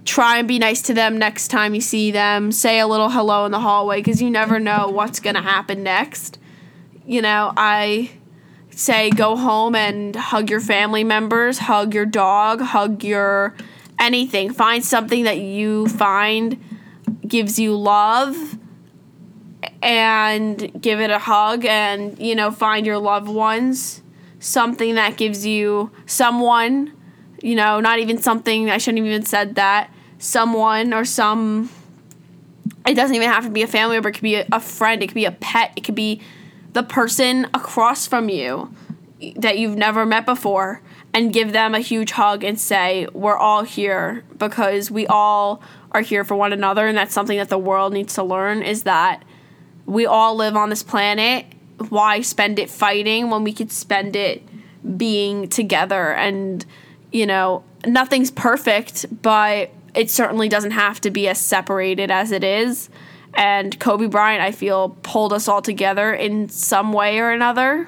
try and be nice to them next time you see them. Say a little hello in the hallway because you never know what's gonna happen next. You know, I say go home and hug your family members, hug your dog, hug your anything. Find something that you find gives you love and give it a hug and you know find your loved ones. Something that gives you someone you know not even something i shouldn't have even said that. Someone or some it doesn't even have to be a family member. It could be a, a friend. It could be a pet. It could be the person across from you that you've never met before and give them a huge hug and say, We're all here because we all are here for one another. And that's something that the world needs to learn is that we all live on this planet. Why spend it fighting when we could spend it being together? And, you know, nothing's perfect, but it certainly doesn't have to be as separated as it is. And Kobe Bryant, I feel, pulled us all together in some way or another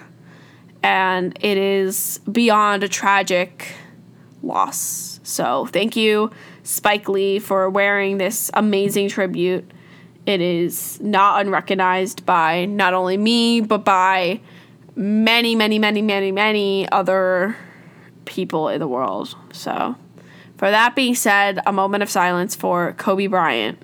and it is beyond a tragic loss. So, thank you, Spike Lee, for wearing this amazing tribute. It is not unrecognized by not only me, but by many, many, many, many, many other people in the world. So, for that being said, a moment of silence for Kobe Bryant.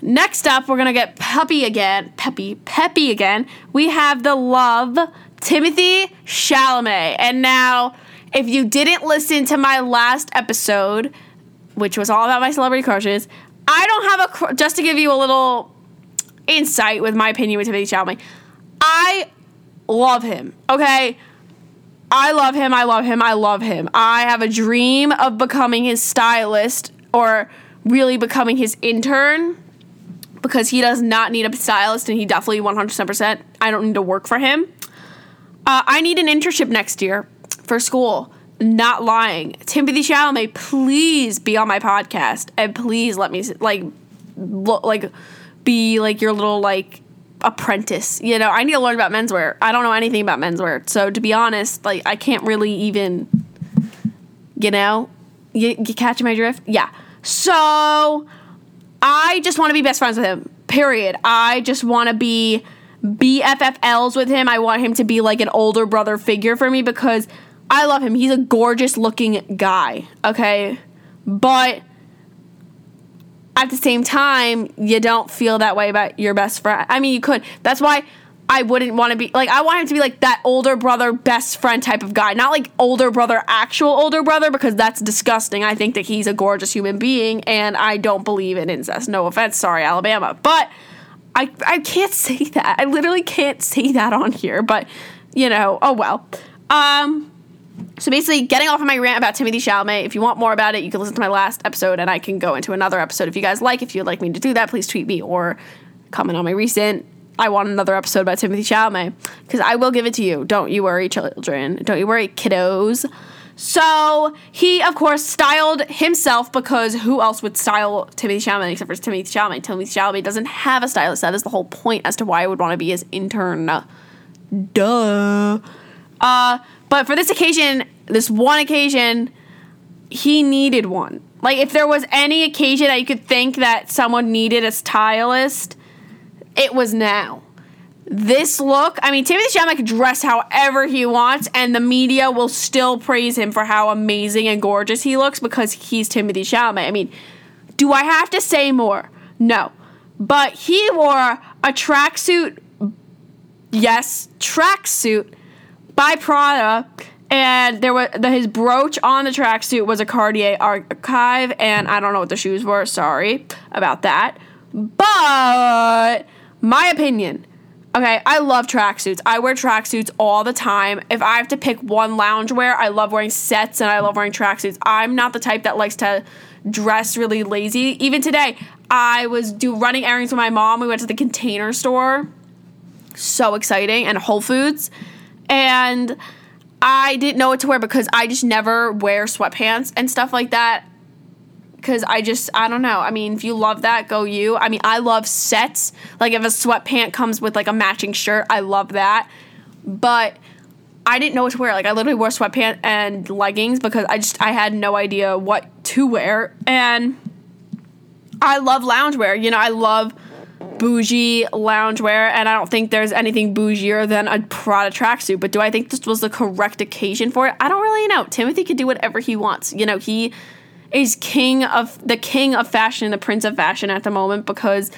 Next up, we're gonna get puppy again, peppy, peppy again. We have the love Timothy Chalamet, and now, if you didn't listen to my last episode, which was all about my celebrity crushes, I don't have a cr- just to give you a little insight with my opinion with Timothy Chalamet. I love him. Okay. I love him. I love him. I love him. I have a dream of becoming his stylist or really becoming his intern because he does not need a stylist and he definitely 100% I don't need to work for him. Uh, I need an internship next year for school. Not lying. Timothy Chalamet, please be on my podcast and please let me like like be like your little like apprentice. You know, I need to learn about menswear. I don't know anything about menswear. So to be honest, like I can't really even you know, you, you catch my drift? Yeah. So I just want to be best friends with him. Period. I just want to be BFFLs with him. I want him to be like an older brother figure for me because I love him. He's a gorgeous looking guy, okay? But at the same time, you don't feel that way about your best friend. I mean, you could. That's why I wouldn't want to be like I want him to be like that older brother best friend type of guy, not like older brother actual older brother because that's disgusting. I think that he's a gorgeous human being and I don't believe in incest. No offense, sorry Alabama, but I I can't say that. I literally can't say that on here, but you know, oh well. Um so basically, getting off of my rant about Timothy Chalamet. If you want more about it, you can listen to my last episode, and I can go into another episode if you guys like. If you'd like me to do that, please tweet me or comment on my recent I want another episode about Timothy Chalamet because I will give it to you. Don't you worry, children. Don't you worry, kiddos. So he, of course, styled himself because who else would style Timothy Chalamet except for Timothy Chalamet? Timothy Chalamet doesn't have a stylist. That is the whole point as to why I would want to be his intern. Duh. Uh, but for this occasion, this one occasion, he needed one. Like if there was any occasion that you could think that someone needed a stylist, it was now. This look, I mean, Timothy Chalamet can dress however he wants, and the media will still praise him for how amazing and gorgeous he looks because he's Timothy Chalamet. I mean, do I have to say more? No. But he wore a tracksuit, yes, tracksuit by Prada, and there was the, his brooch on the tracksuit was a Cartier archive, and I don't know what the shoes were. Sorry about that, but my opinion, Okay, I love tracksuits. I wear tracksuits all the time. If I have to pick one loungewear, I love wearing sets and I love wearing tracksuits. I'm not the type that likes to dress really lazy. Even today, I was do running errands with my mom. We went to the container store. So exciting and Whole Foods. And I didn't know what to wear because I just never wear sweatpants and stuff like that because I just I don't know. I mean, if you love that, go you. I mean, I love sets. Like if a sweatpant comes with like a matching shirt, I love that. But I didn't know what to wear. Like I literally wore sweatpant and leggings because I just I had no idea what to wear. And I love loungewear. You know, I love bougie loungewear, and I don't think there's anything bougier than a Prada tracksuit. But do I think this was the correct occasion for it? I don't really know. Timothy could do whatever he wants. You know, he is king of the king of fashion, the prince of fashion at the moment because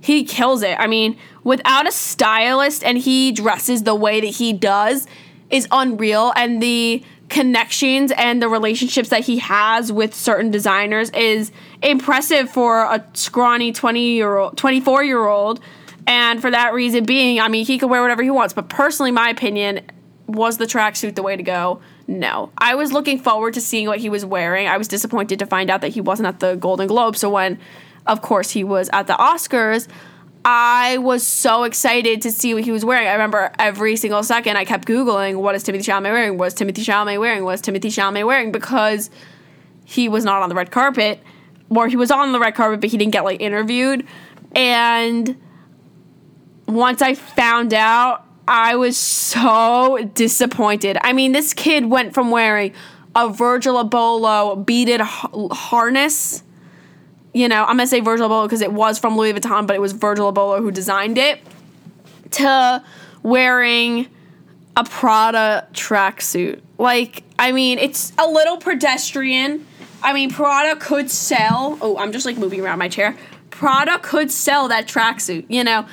he kills it. I mean, without a stylist and he dresses the way that he does is unreal. And the connections and the relationships that he has with certain designers is impressive for a scrawny 20 year old 24 year old and for that reason being i mean he can wear whatever he wants. But personally my opinion was the tracksuit the way to go no i was looking forward to seeing what he was wearing i was disappointed to find out that he wasn't at the golden globe so when of course he was at the oscars I was so excited to see what he was wearing. I remember every single second I kept Googling, what is Timothée Chalamet wearing? What is Timothée Chalamet wearing? What is Timothée Chalamet wearing? Because he was not on the red carpet. Or he was on the red carpet, but he didn't get like interviewed. And once I found out, I was so disappointed. I mean, this kid went from wearing a Virgil Abloh beaded harness you know, I'm gonna say Virgil Abloh because it was from Louis Vuitton, but it was Virgil Abloh who designed it, to wearing a Prada tracksuit. Like, I mean, it's a little pedestrian. I mean, Prada could sell. Oh, I'm just like moving around my chair. Prada could sell that tracksuit. You know,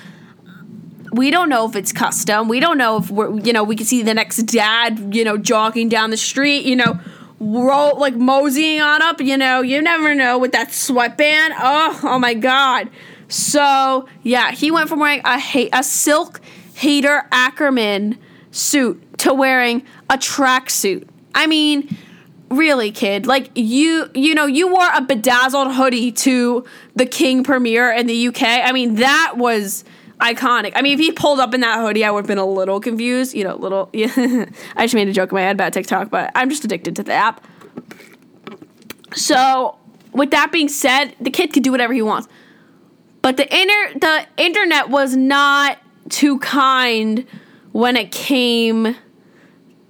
we don't know if it's custom. We don't know if we're, you know, we can see the next dad, you know, jogging down the street. You know, roll like moseying on up. You know, you never know with that sweatband. Oh, oh my god. So yeah, he went from wearing a ha- a silk Haider Ackermann suit to wearing a tracksuit. I mean, really, kid, like you, you know, you wore a bedazzled hoodie to the King premiere in the UK. I mean, that was iconic. I mean, if he pulled up in that hoodie, I would have been a little confused. You know, a little. Yeah. I just made a joke in my head about TikTok, but I'm just addicted to the app. So, with that being said, the kid could do whatever he wants. But the inter the internet was not too kind when it came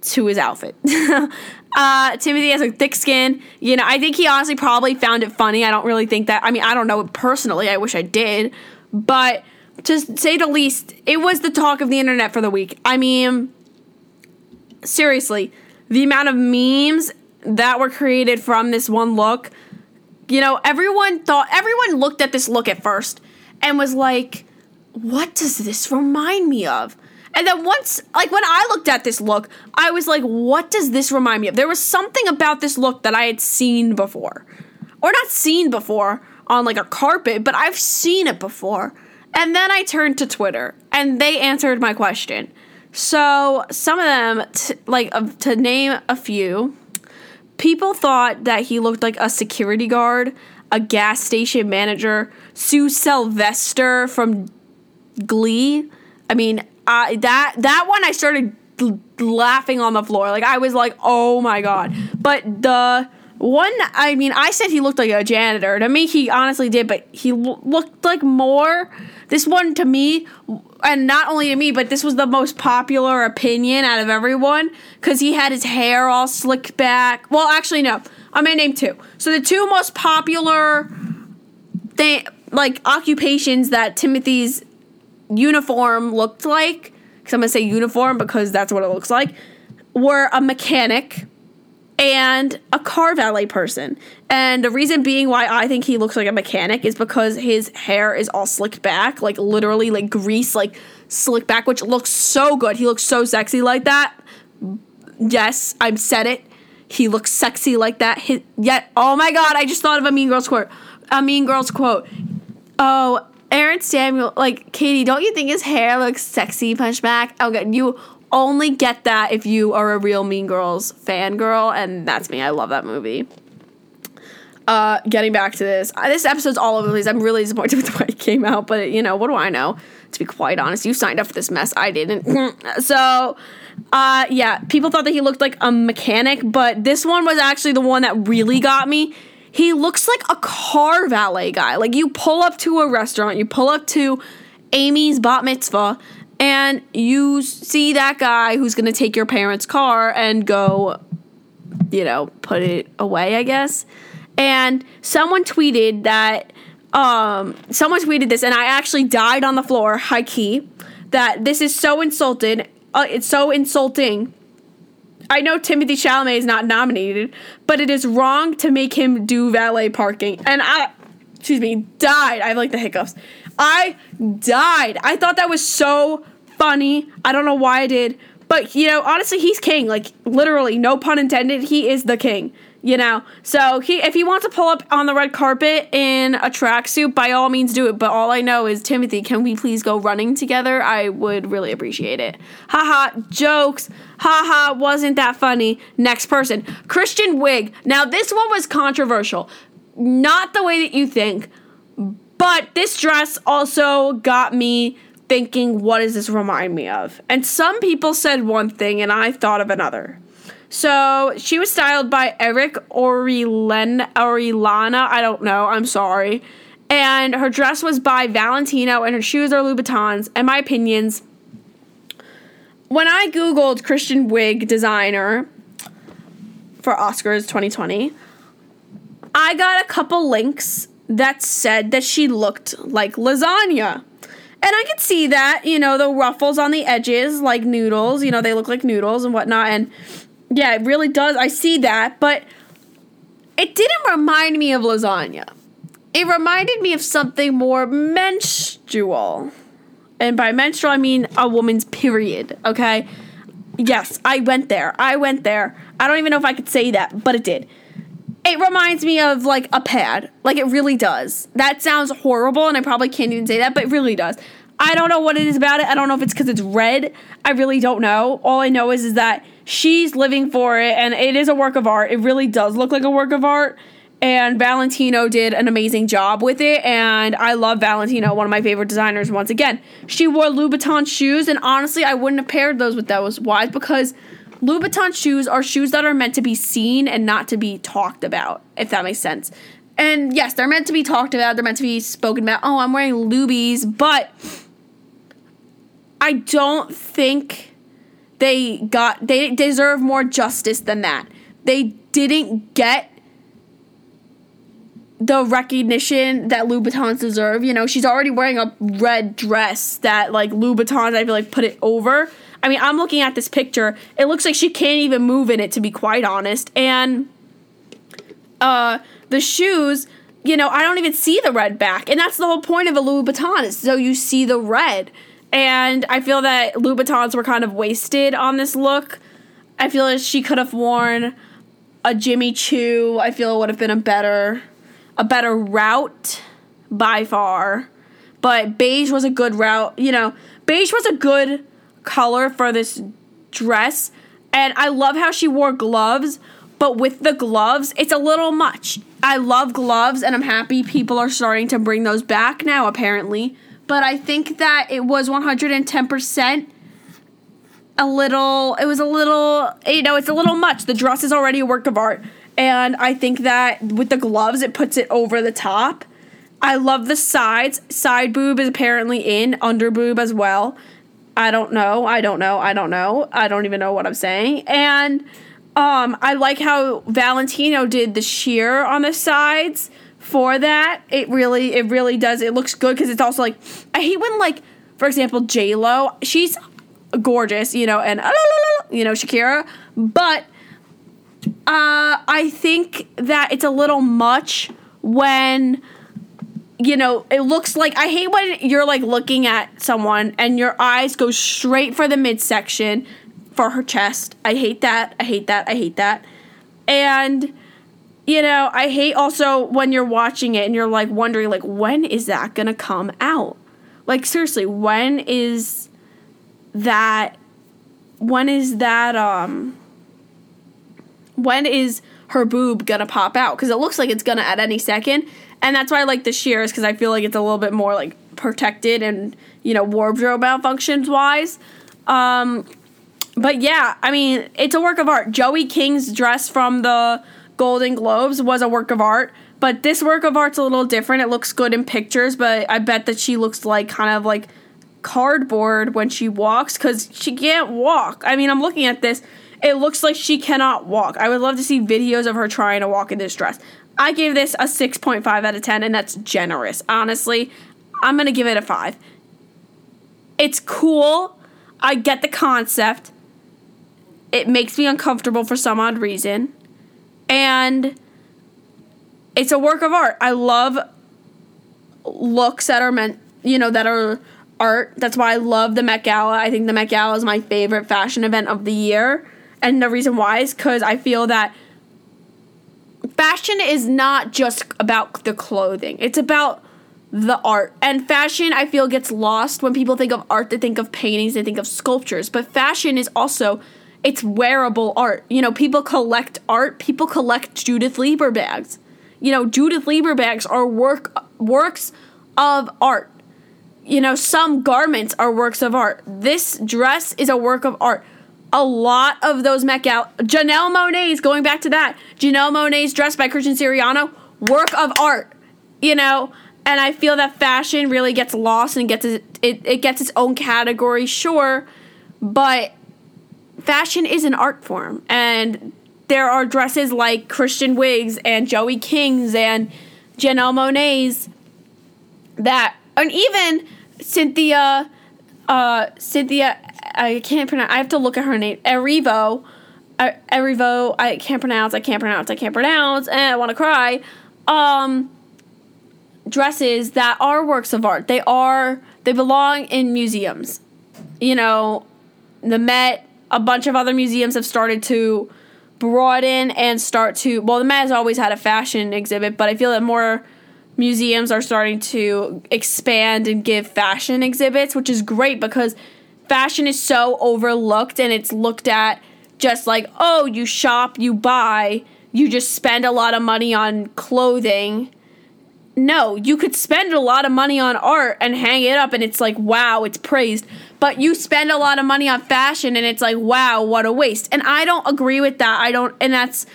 to his outfit. uh, Timothée has a thick skin. You know, I think he honestly probably found it funny. I don't really think that. I mean, I don't know personally. I wish I did, but to say the least, it was the talk of the internet for the week. I mean, seriously, the amount of memes that were created from this one look, you know, everyone thought, everyone looked at this look at first and was like, what does this remind me of? And then once, like when I looked at this look, I was like, what does this remind me of? There was something about this look that I had seen before. Or not seen before on like a carpet, but I've seen it before. And then I turned to Twitter and they answered my question. So some of them, t- like uh, to name a few, people thought that he looked like a security guard, a gas station manager, Sue Sylvester from Glee. I mean, I that that one I started laughing on the floor. Like I was like, "Oh my god." But the one I mean, I said he looked like a janitor. To me, he honestly did, but he l- looked like more this one to me and not only to me, but this was the most popular opinion out of everyone cuz he had his hair all slicked back. Well, actually no. I'm to name two. So the two most popular thing like occupations that Timothée's uniform looked like, because I'm gonna say uniform because that's what it looks like, were a mechanic and a car valet person. And the reason being why I think he looks like a mechanic is because his hair is all slicked back, like literally like grease, like slicked back, which looks so good. He looks so sexy like that. Yes, I've said it. He looks sexy like that. His, yet, oh my god, I just thought of a Mean Girls quote. A Mean Girls quote. Oh, Aaron Samuel, like Cady, don't you think his hair looks sexy punchback? Oh, okay, you only get that if you are a real Mean Girls fangirl, and that's me. I love that movie. Uh, getting back to this, uh, this episode's all over the place. I'm really disappointed with the way it came out, but you know, what do I know? To be quite honest, you signed up for this mess. I didn't. so, uh, yeah, people thought that he looked like a mechanic, but this one was actually the one that really got me. He looks like a car valet guy. Like you pull up to a restaurant, you pull up to Amy's bat mitzvah, and you see that guy who's gonna take your parents' car and go, you know, put it away, I guess. And someone tweeted that um, someone tweeted this, and I actually died on the floor, high key, that this is so insulted. Uh, it's so insulting. I know Timothée Chalamet is not nominated, but it is wrong to make him do valet parking. And I, excuse me, died. I have like the hiccups. I died. I thought that was so funny. I don't know why I did, but you know, honestly, he's king. Like literally, no pun intended. He is the king you know. So he, if he wants to pull up on the red carpet in a tracksuit, by all means do it. But all I know is Timothée, can we please go running together? I would really appreciate it. Haha, jokes. Haha, wasn't that funny? Next person, Kristen Wiig. Now this one was controversial, not the way that you think, but this dress also got me thinking, what does this remind me of? And some people said one thing, and I thought of another. So she was styled by Eric Orilen, Orilana. I don't know. I'm sorry. And her dress was by Valentino, and her shoes are Louboutins. And my opinions. When I googled Kristen Wiig designer for Oscars 2020, I got a couple links that said that she looked like lasagna. And I could see that, you know, the ruffles on the edges, like noodles, you know, they look like noodles and whatnot. And yeah, it really does. I see that, but it didn't remind me of lasagna. It reminded me of something more menstrual. And by menstrual, I mean a woman's period, okay? Yes, I went there. I went there. I don't even know if I could say that, but it did. It reminds me of like a pad. Like it really does. That sounds horrible, and I probably can't even say that, but it really does. I don't know what it is about it. I don't know if it's because it's red. I really don't know. All I know is, is that she's living for it and it is a work of art. It really does look like a work of art. And Valentino did an amazing job with it. And I love Valentino, one of my favorite designers, once again. She wore Louboutin shoes, and honestly, I wouldn't have paired those with those. Why? Because Louboutin shoes are shoes that are meant to be seen and not to be talked about, if that makes sense. And yes, they're meant to be talked about, they're meant to be spoken about. Oh, I'm wearing Lubies, but I don't think they got they deserve more justice than that. They didn't get the recognition that Louboutins deserve. You know, she's already wearing a red dress that like Louboutins I feel like put it over. I mean, I'm looking at this picture. It looks like she can't even move in it to be quite honest. And uh the shoes, you know, I don't even see the red back. And that's the whole point of a Louboutin is so you see the red. And I feel that Louboutins were kind of wasted on this look. I feel like she could have worn a Jimmy Choo. I feel it would have been a better a better route by far. But beige was a good route. You know, beige was a good color for this dress. And I love how she wore gloves, but with the gloves, it's a little much. I love gloves and I'm happy people are starting to bring those back now apparently but I think that it was 110% a little it was a little you know it's a little much the dress is already a work of art and i think that with the gloves it puts it over the top i love the sides side boob is apparently in under boob as well i don't know i don't know i don't know i don't even know what i'm saying and um i like how valentino did the sheer on the sides for that. It really, it really does. It looks good because it's also like I hate when like, for example, J Lo. She's gorgeous, you know, and uh, you know Shakira, but uh, I think that it's a little much when you know it looks like I hate when you're like looking at someone and your eyes go straight for the midsection for her chest. I hate that. I hate that. I hate that. And you know, I hate also when you're watching it and you're like wondering like when is that going to come out? Like seriously, when is that when is that um when is her boob gonna pop out because it looks like it's gonna at any second and that's why i like the shears because i feel like it's a little bit more like protected and you know wardrobe malfunctions wise. Um but yeah i mean it's a work of art. Joey king's dress from the golden globes was a work of art but this work of art's a little different. It looks good in pictures but i bet that she looks like kind of like cardboard when she walks because she can't walk. I mean i'm looking at this. It looks like she cannot walk. I would love to see videos of her trying to walk in this dress. I gave this a 6.5 out of 10, and that's generous. Honestly, I'm going to give it a 5. It's cool. I get the concept. It makes me uncomfortable for some odd reason. And it's a work of art. I love looks that are meant, you know, that are art. That's why I love the Met Gala. I think the Met Gala is my favorite fashion event of the year and the reason why is because I feel that fashion is not just about the clothing, it's about the art. And fashion, I feel, gets lost when people think of art, they think of paintings, they think of sculptures. But fashion is also. It's wearable art. You know, people collect art. People collect Judith Leiber bags. You know, Judith Leiber bags are work works of art. You know, some garments are works of art. This dress is a work of art a lot of those Met Gala. Janelle Monáe's going back to that. Janelle Monáe's dress by Christian Siriano, work of art. You know, and I feel that fashion really gets lost and gets it, it, gets its own category, sure, but fashion is an art form, and there are dresses like Kristen Wiig's and Joey King's and Janelle Monáe's that, and even Cynthia, uh, Cynthia I can't pronounce. I have to look at her name. Erivo. Uh, Erivo. I can't pronounce. I can't pronounce. I can't pronounce. And I want to cry. Um, dresses that are works of art. They are. They belong in museums. You know, the Met. A bunch of other museums have started to broaden and start to. Well, the Met has always had a fashion exhibit, but I feel that more museums are starting to expand and give fashion exhibits, which is great because fashion is so overlooked and it's looked at just like, oh, you shop, you buy, you just spend a lot of money on clothing. No, you could spend a lot of money on art and hang it up and it's like, wow, it's praised. But you spend a lot of money on fashion and it's like, wow, what a waste. And I don't agree with that. I don't, and that's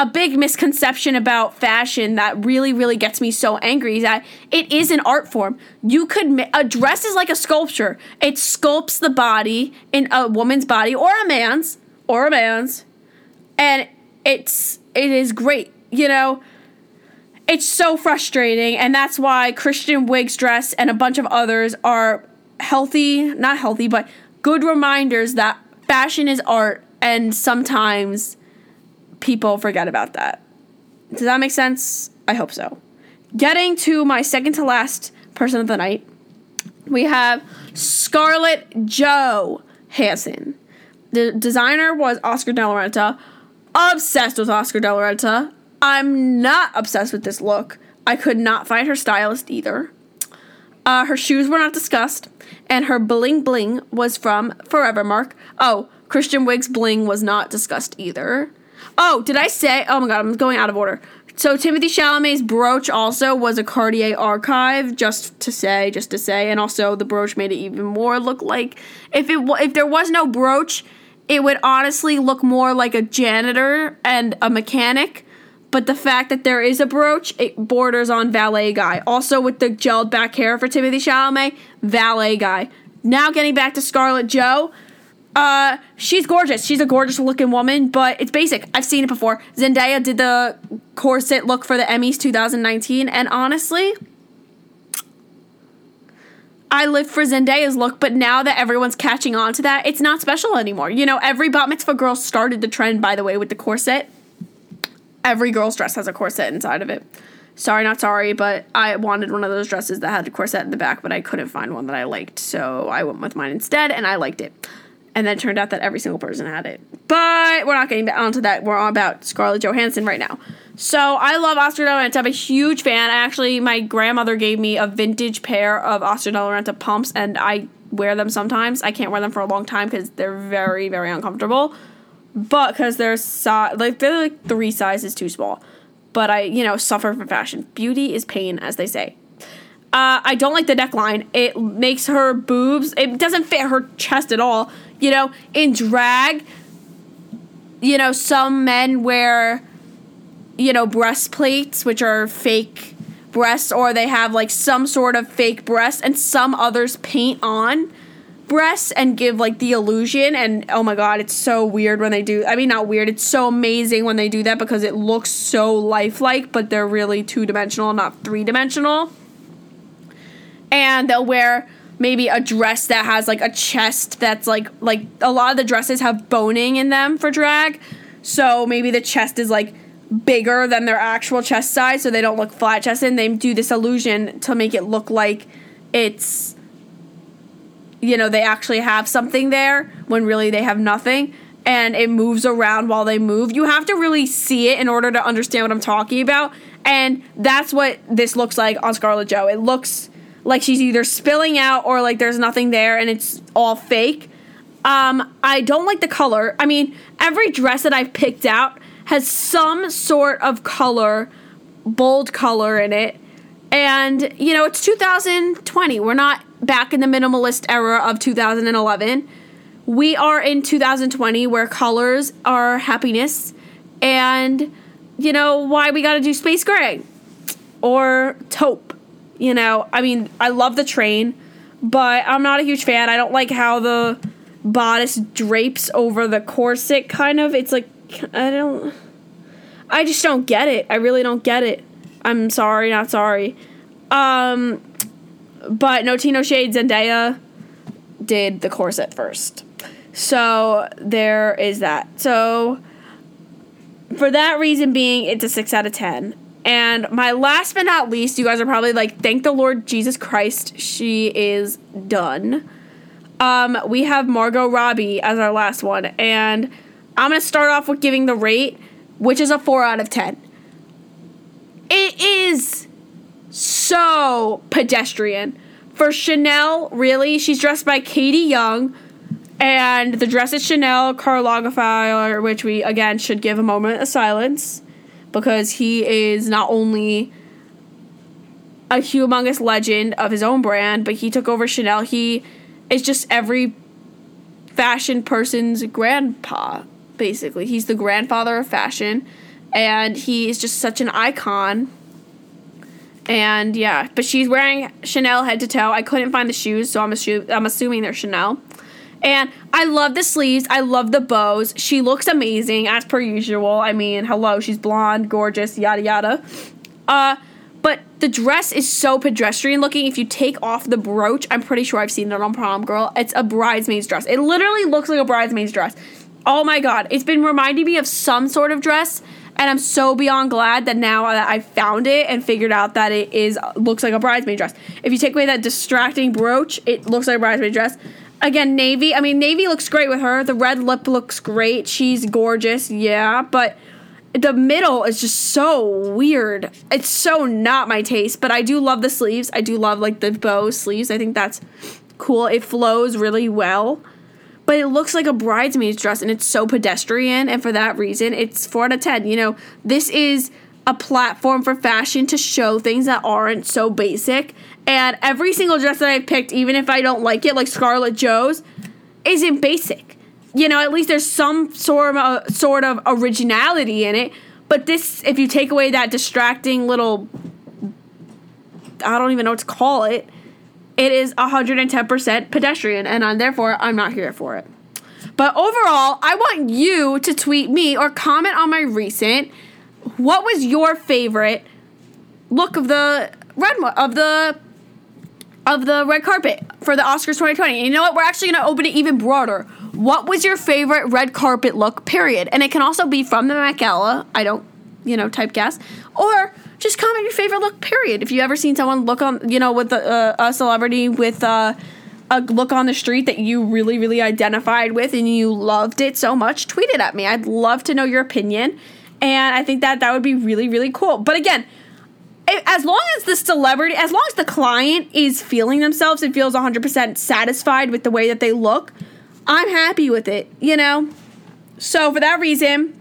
a big misconception about fashion that really really gets me so angry is that it is an art form. You could a dress is like a sculpture. It sculpts the body in a woman's body or a man's or a man's and it's it is great you know? It's so frustrating and that's why Kristen Wiig's dress and a bunch of others are healthy not healthy but good reminders that fashion is art and sometimes people forget about that. Does that make sense? I hope so. Getting to my second to last person of the night, we have Scarlett Johansson. The designer was Oscar de la Renta. Obsessed with Oscar de la Renta. I'm not obsessed with this look. I could not find her stylist either. Uh, her shoes were not discussed, and her bling bling was from Forevermark. Oh, Kristen Wiig's bling was not discussed either. Oh, did I say? Oh my god, I'm going out of order. So Timothée Chalamet's brooch also was a Cartier archive, just to say, just to say, and also the brooch made it even more look like if it if there was no brooch, it would honestly look more like a janitor and a mechanic. But the fact that there is a brooch, it borders on valet guy. Also with the gelled back hair for Timothée Chalamet, valet guy. Now getting back to Scarlett Joe, uh, she's gorgeous. She's a gorgeous looking woman, but it's basic. I've seen it before. Zendaya did the corset look for the Emmys 2019, and honestly, I live for Zendaya's look, but now that everyone's catching on to that, it's not special anymore. You know, every bat mitzvah girl started the trend, by the way, with the corset. Every girl's dress has a corset inside of it. Sorry, not sorry, but I wanted one of those dresses that had a corset in the back, but I couldn't find one that I liked, so I went with mine instead, and I liked it And then it turned out that every single person had it. But we're not getting onto that. We're on about Scarlett Johansson right now. So I love Oscar de la Renta. I'm a huge fan. Actually, my grandmother gave me a vintage pair of Oscar de la Renta pumps, and I wear them sometimes. I can't wear them for a long time because they're very, very uncomfortable. But because they're si- like they're like three sizes too small. But I, you know, suffer from fashion. Beauty is pain, as they say. Uh, I don't like the neckline. It makes her boobs. It doesn't fit her chest at all. You know, in drag, you know, some men wear, you know, breastplates, which are fake breasts, or they have like some sort of fake breast, and some others paint on breasts and give like the illusion. And oh my god, it's so weird when they do. I mean, not weird. It's so amazing when they do that because it looks so lifelike, but they're really two dimensional, not three dimensional and they'll wear maybe a dress that has like a chest that's like like a lot of the dresses have boning in them for drag. So maybe the chest is like bigger than their actual chest size so they don't look flat chested. And they do this illusion to make it look like it's you know they actually have something there when really they have nothing. And it moves around while they move. You have to really see it in order to understand what i'm talking about. And that's what this looks like on scarlett joe. It looks like she's either spilling out or like there's nothing there and it's all fake. Um, I don't like the color. I mean, every dress that I've picked out has some sort of color, bold color in it. And, you know, it's 2020. We're not back in the minimalist era of 2011. We are in 2020 where colors are happiness. And, you know, why we got to do space gray or taupe you know, I mean, I love the train, but I'm not a huge fan. I don't like how the bodice drapes over the corset kind of. It's like I don't I just don't get it. I really don't get it. I'm sorry, not sorry. Um but no Tino Shade Zendaya did the corset first. So there is that. So for that reason being it's a 6 out of 10. And my last but not least, you guys are probably like, thank the Lord Jesus Christ, she is done. Um, we have Margot Robbie as our last one. And I'm going to start off with giving the rate, which is a 4 out of 10. It is so pedestrian. For Chanel, really, she's dressed by Katie Young. And the dress is Chanel Karl Lagerfeld, which we, again, should give a moment of silence because he is not only a humongous legend of his own brand, but he took over Chanel. He is just every fashion person's grandpa, basically. He's the grandfather of fashion, and he is just such an icon. And yeah, but she's wearing Chanel head to toe. I couldn't find the shoes, so I'm, assu- I'm assuming they're Chanel. And I love the sleeves. I love the bows. She looks amazing as per usual. I mean, hello, she's blonde, gorgeous, yada yada. Uh, but the dress is so pedestrian looking. If you take off the brooch, I'm pretty sure I've seen it on Prom Girl. It's a bridesmaid's dress. It literally looks like a bridesmaid's dress. Oh my god, it's been reminding me of some sort of dress, and I'm so beyond glad that now that I found it and figured out that it is looks like a bridesmaid dress. If you take away that distracting brooch, it looks like a bridesmaid dress again, navy. I mean, navy looks great with her. The red lip looks great. She's gorgeous, yeah. But the middle is just so weird. It's so not my taste. But I do love the sleeves. I do love like the bow sleeves. I think that's cool. It flows really well. But it looks like a bridesmaid's dress and it's so pedestrian. And for that reason, it's 4 out of 10. You know, this is a platform for fashion to show things that aren't so basic and every single dress that I've picked, even if I don't like it, like Scarlett Joe's, isn't basic. You know, at least there's some sort of uh, sort of originality in it. But this, if you take away that distracting little, I don't even know what to call it, it is 110% pedestrian, and I'm, therefore I'm not here for it. But overall, I want you to tweet me or comment on my recent. What was your favorite look of the red of the of the red carpet for the Oscars 2020. And you know what? We're actually going to open it even broader. What was your favorite red carpet look, period? And it can also be from the Met Gala. I don't, you know, typecast. Or just comment your favorite look, period. If you ever seen someone look on, you know, with uh, a celebrity with uh, a look on the street that you really, really identified with and you loved it so much, tweet it at me. I'd love to know your opinion. And I think that that would be really, really cool. But again, as long as the celebrity, as long as the client is feeling themselves and feels 100% satisfied with the way that they look, I'm happy with it, you know? So for that reason,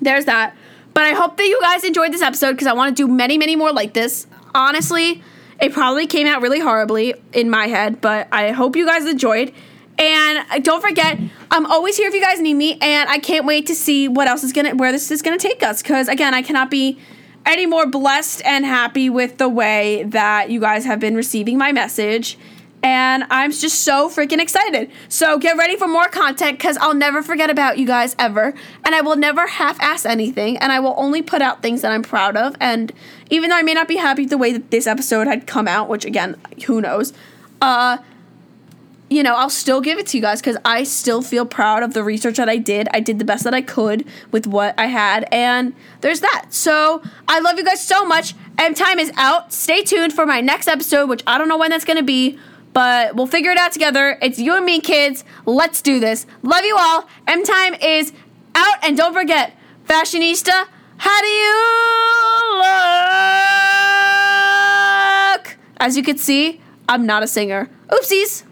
there's that. But I hope that you guys enjoyed this episode because I want to do many, many more like this. Honestly, it probably came out really horribly in my head, but I hope you guys enjoyed. And don't forget, I'm always here if you guys need me, and I can't wait to see what else is gonna, where this is gonna take us. Because again, I cannot be any more blessed and happy with the way that you guys have been receiving my message. And I'm just so freaking excited. So get ready for more content because I'll never forget about you guys ever. And I will never half ass anything. And I will only put out things that I'm proud of. And even though I may not be happy with the way that this episode had come out, which again, who knows, uh, you know, I'll still give it to you guys because I still feel proud of the research that I did. I did the best that I could with what I had, and there's that. So I love you guys so much. and time is out. Stay tuned for my next episode, which I don't know when that's gonna be, but we'll figure it out together. It's you and me, kids. Let's do this. Love you all. M time is out, and don't forget, fashionista. How do you look? As you can see, I'm not a singer. Oopsies.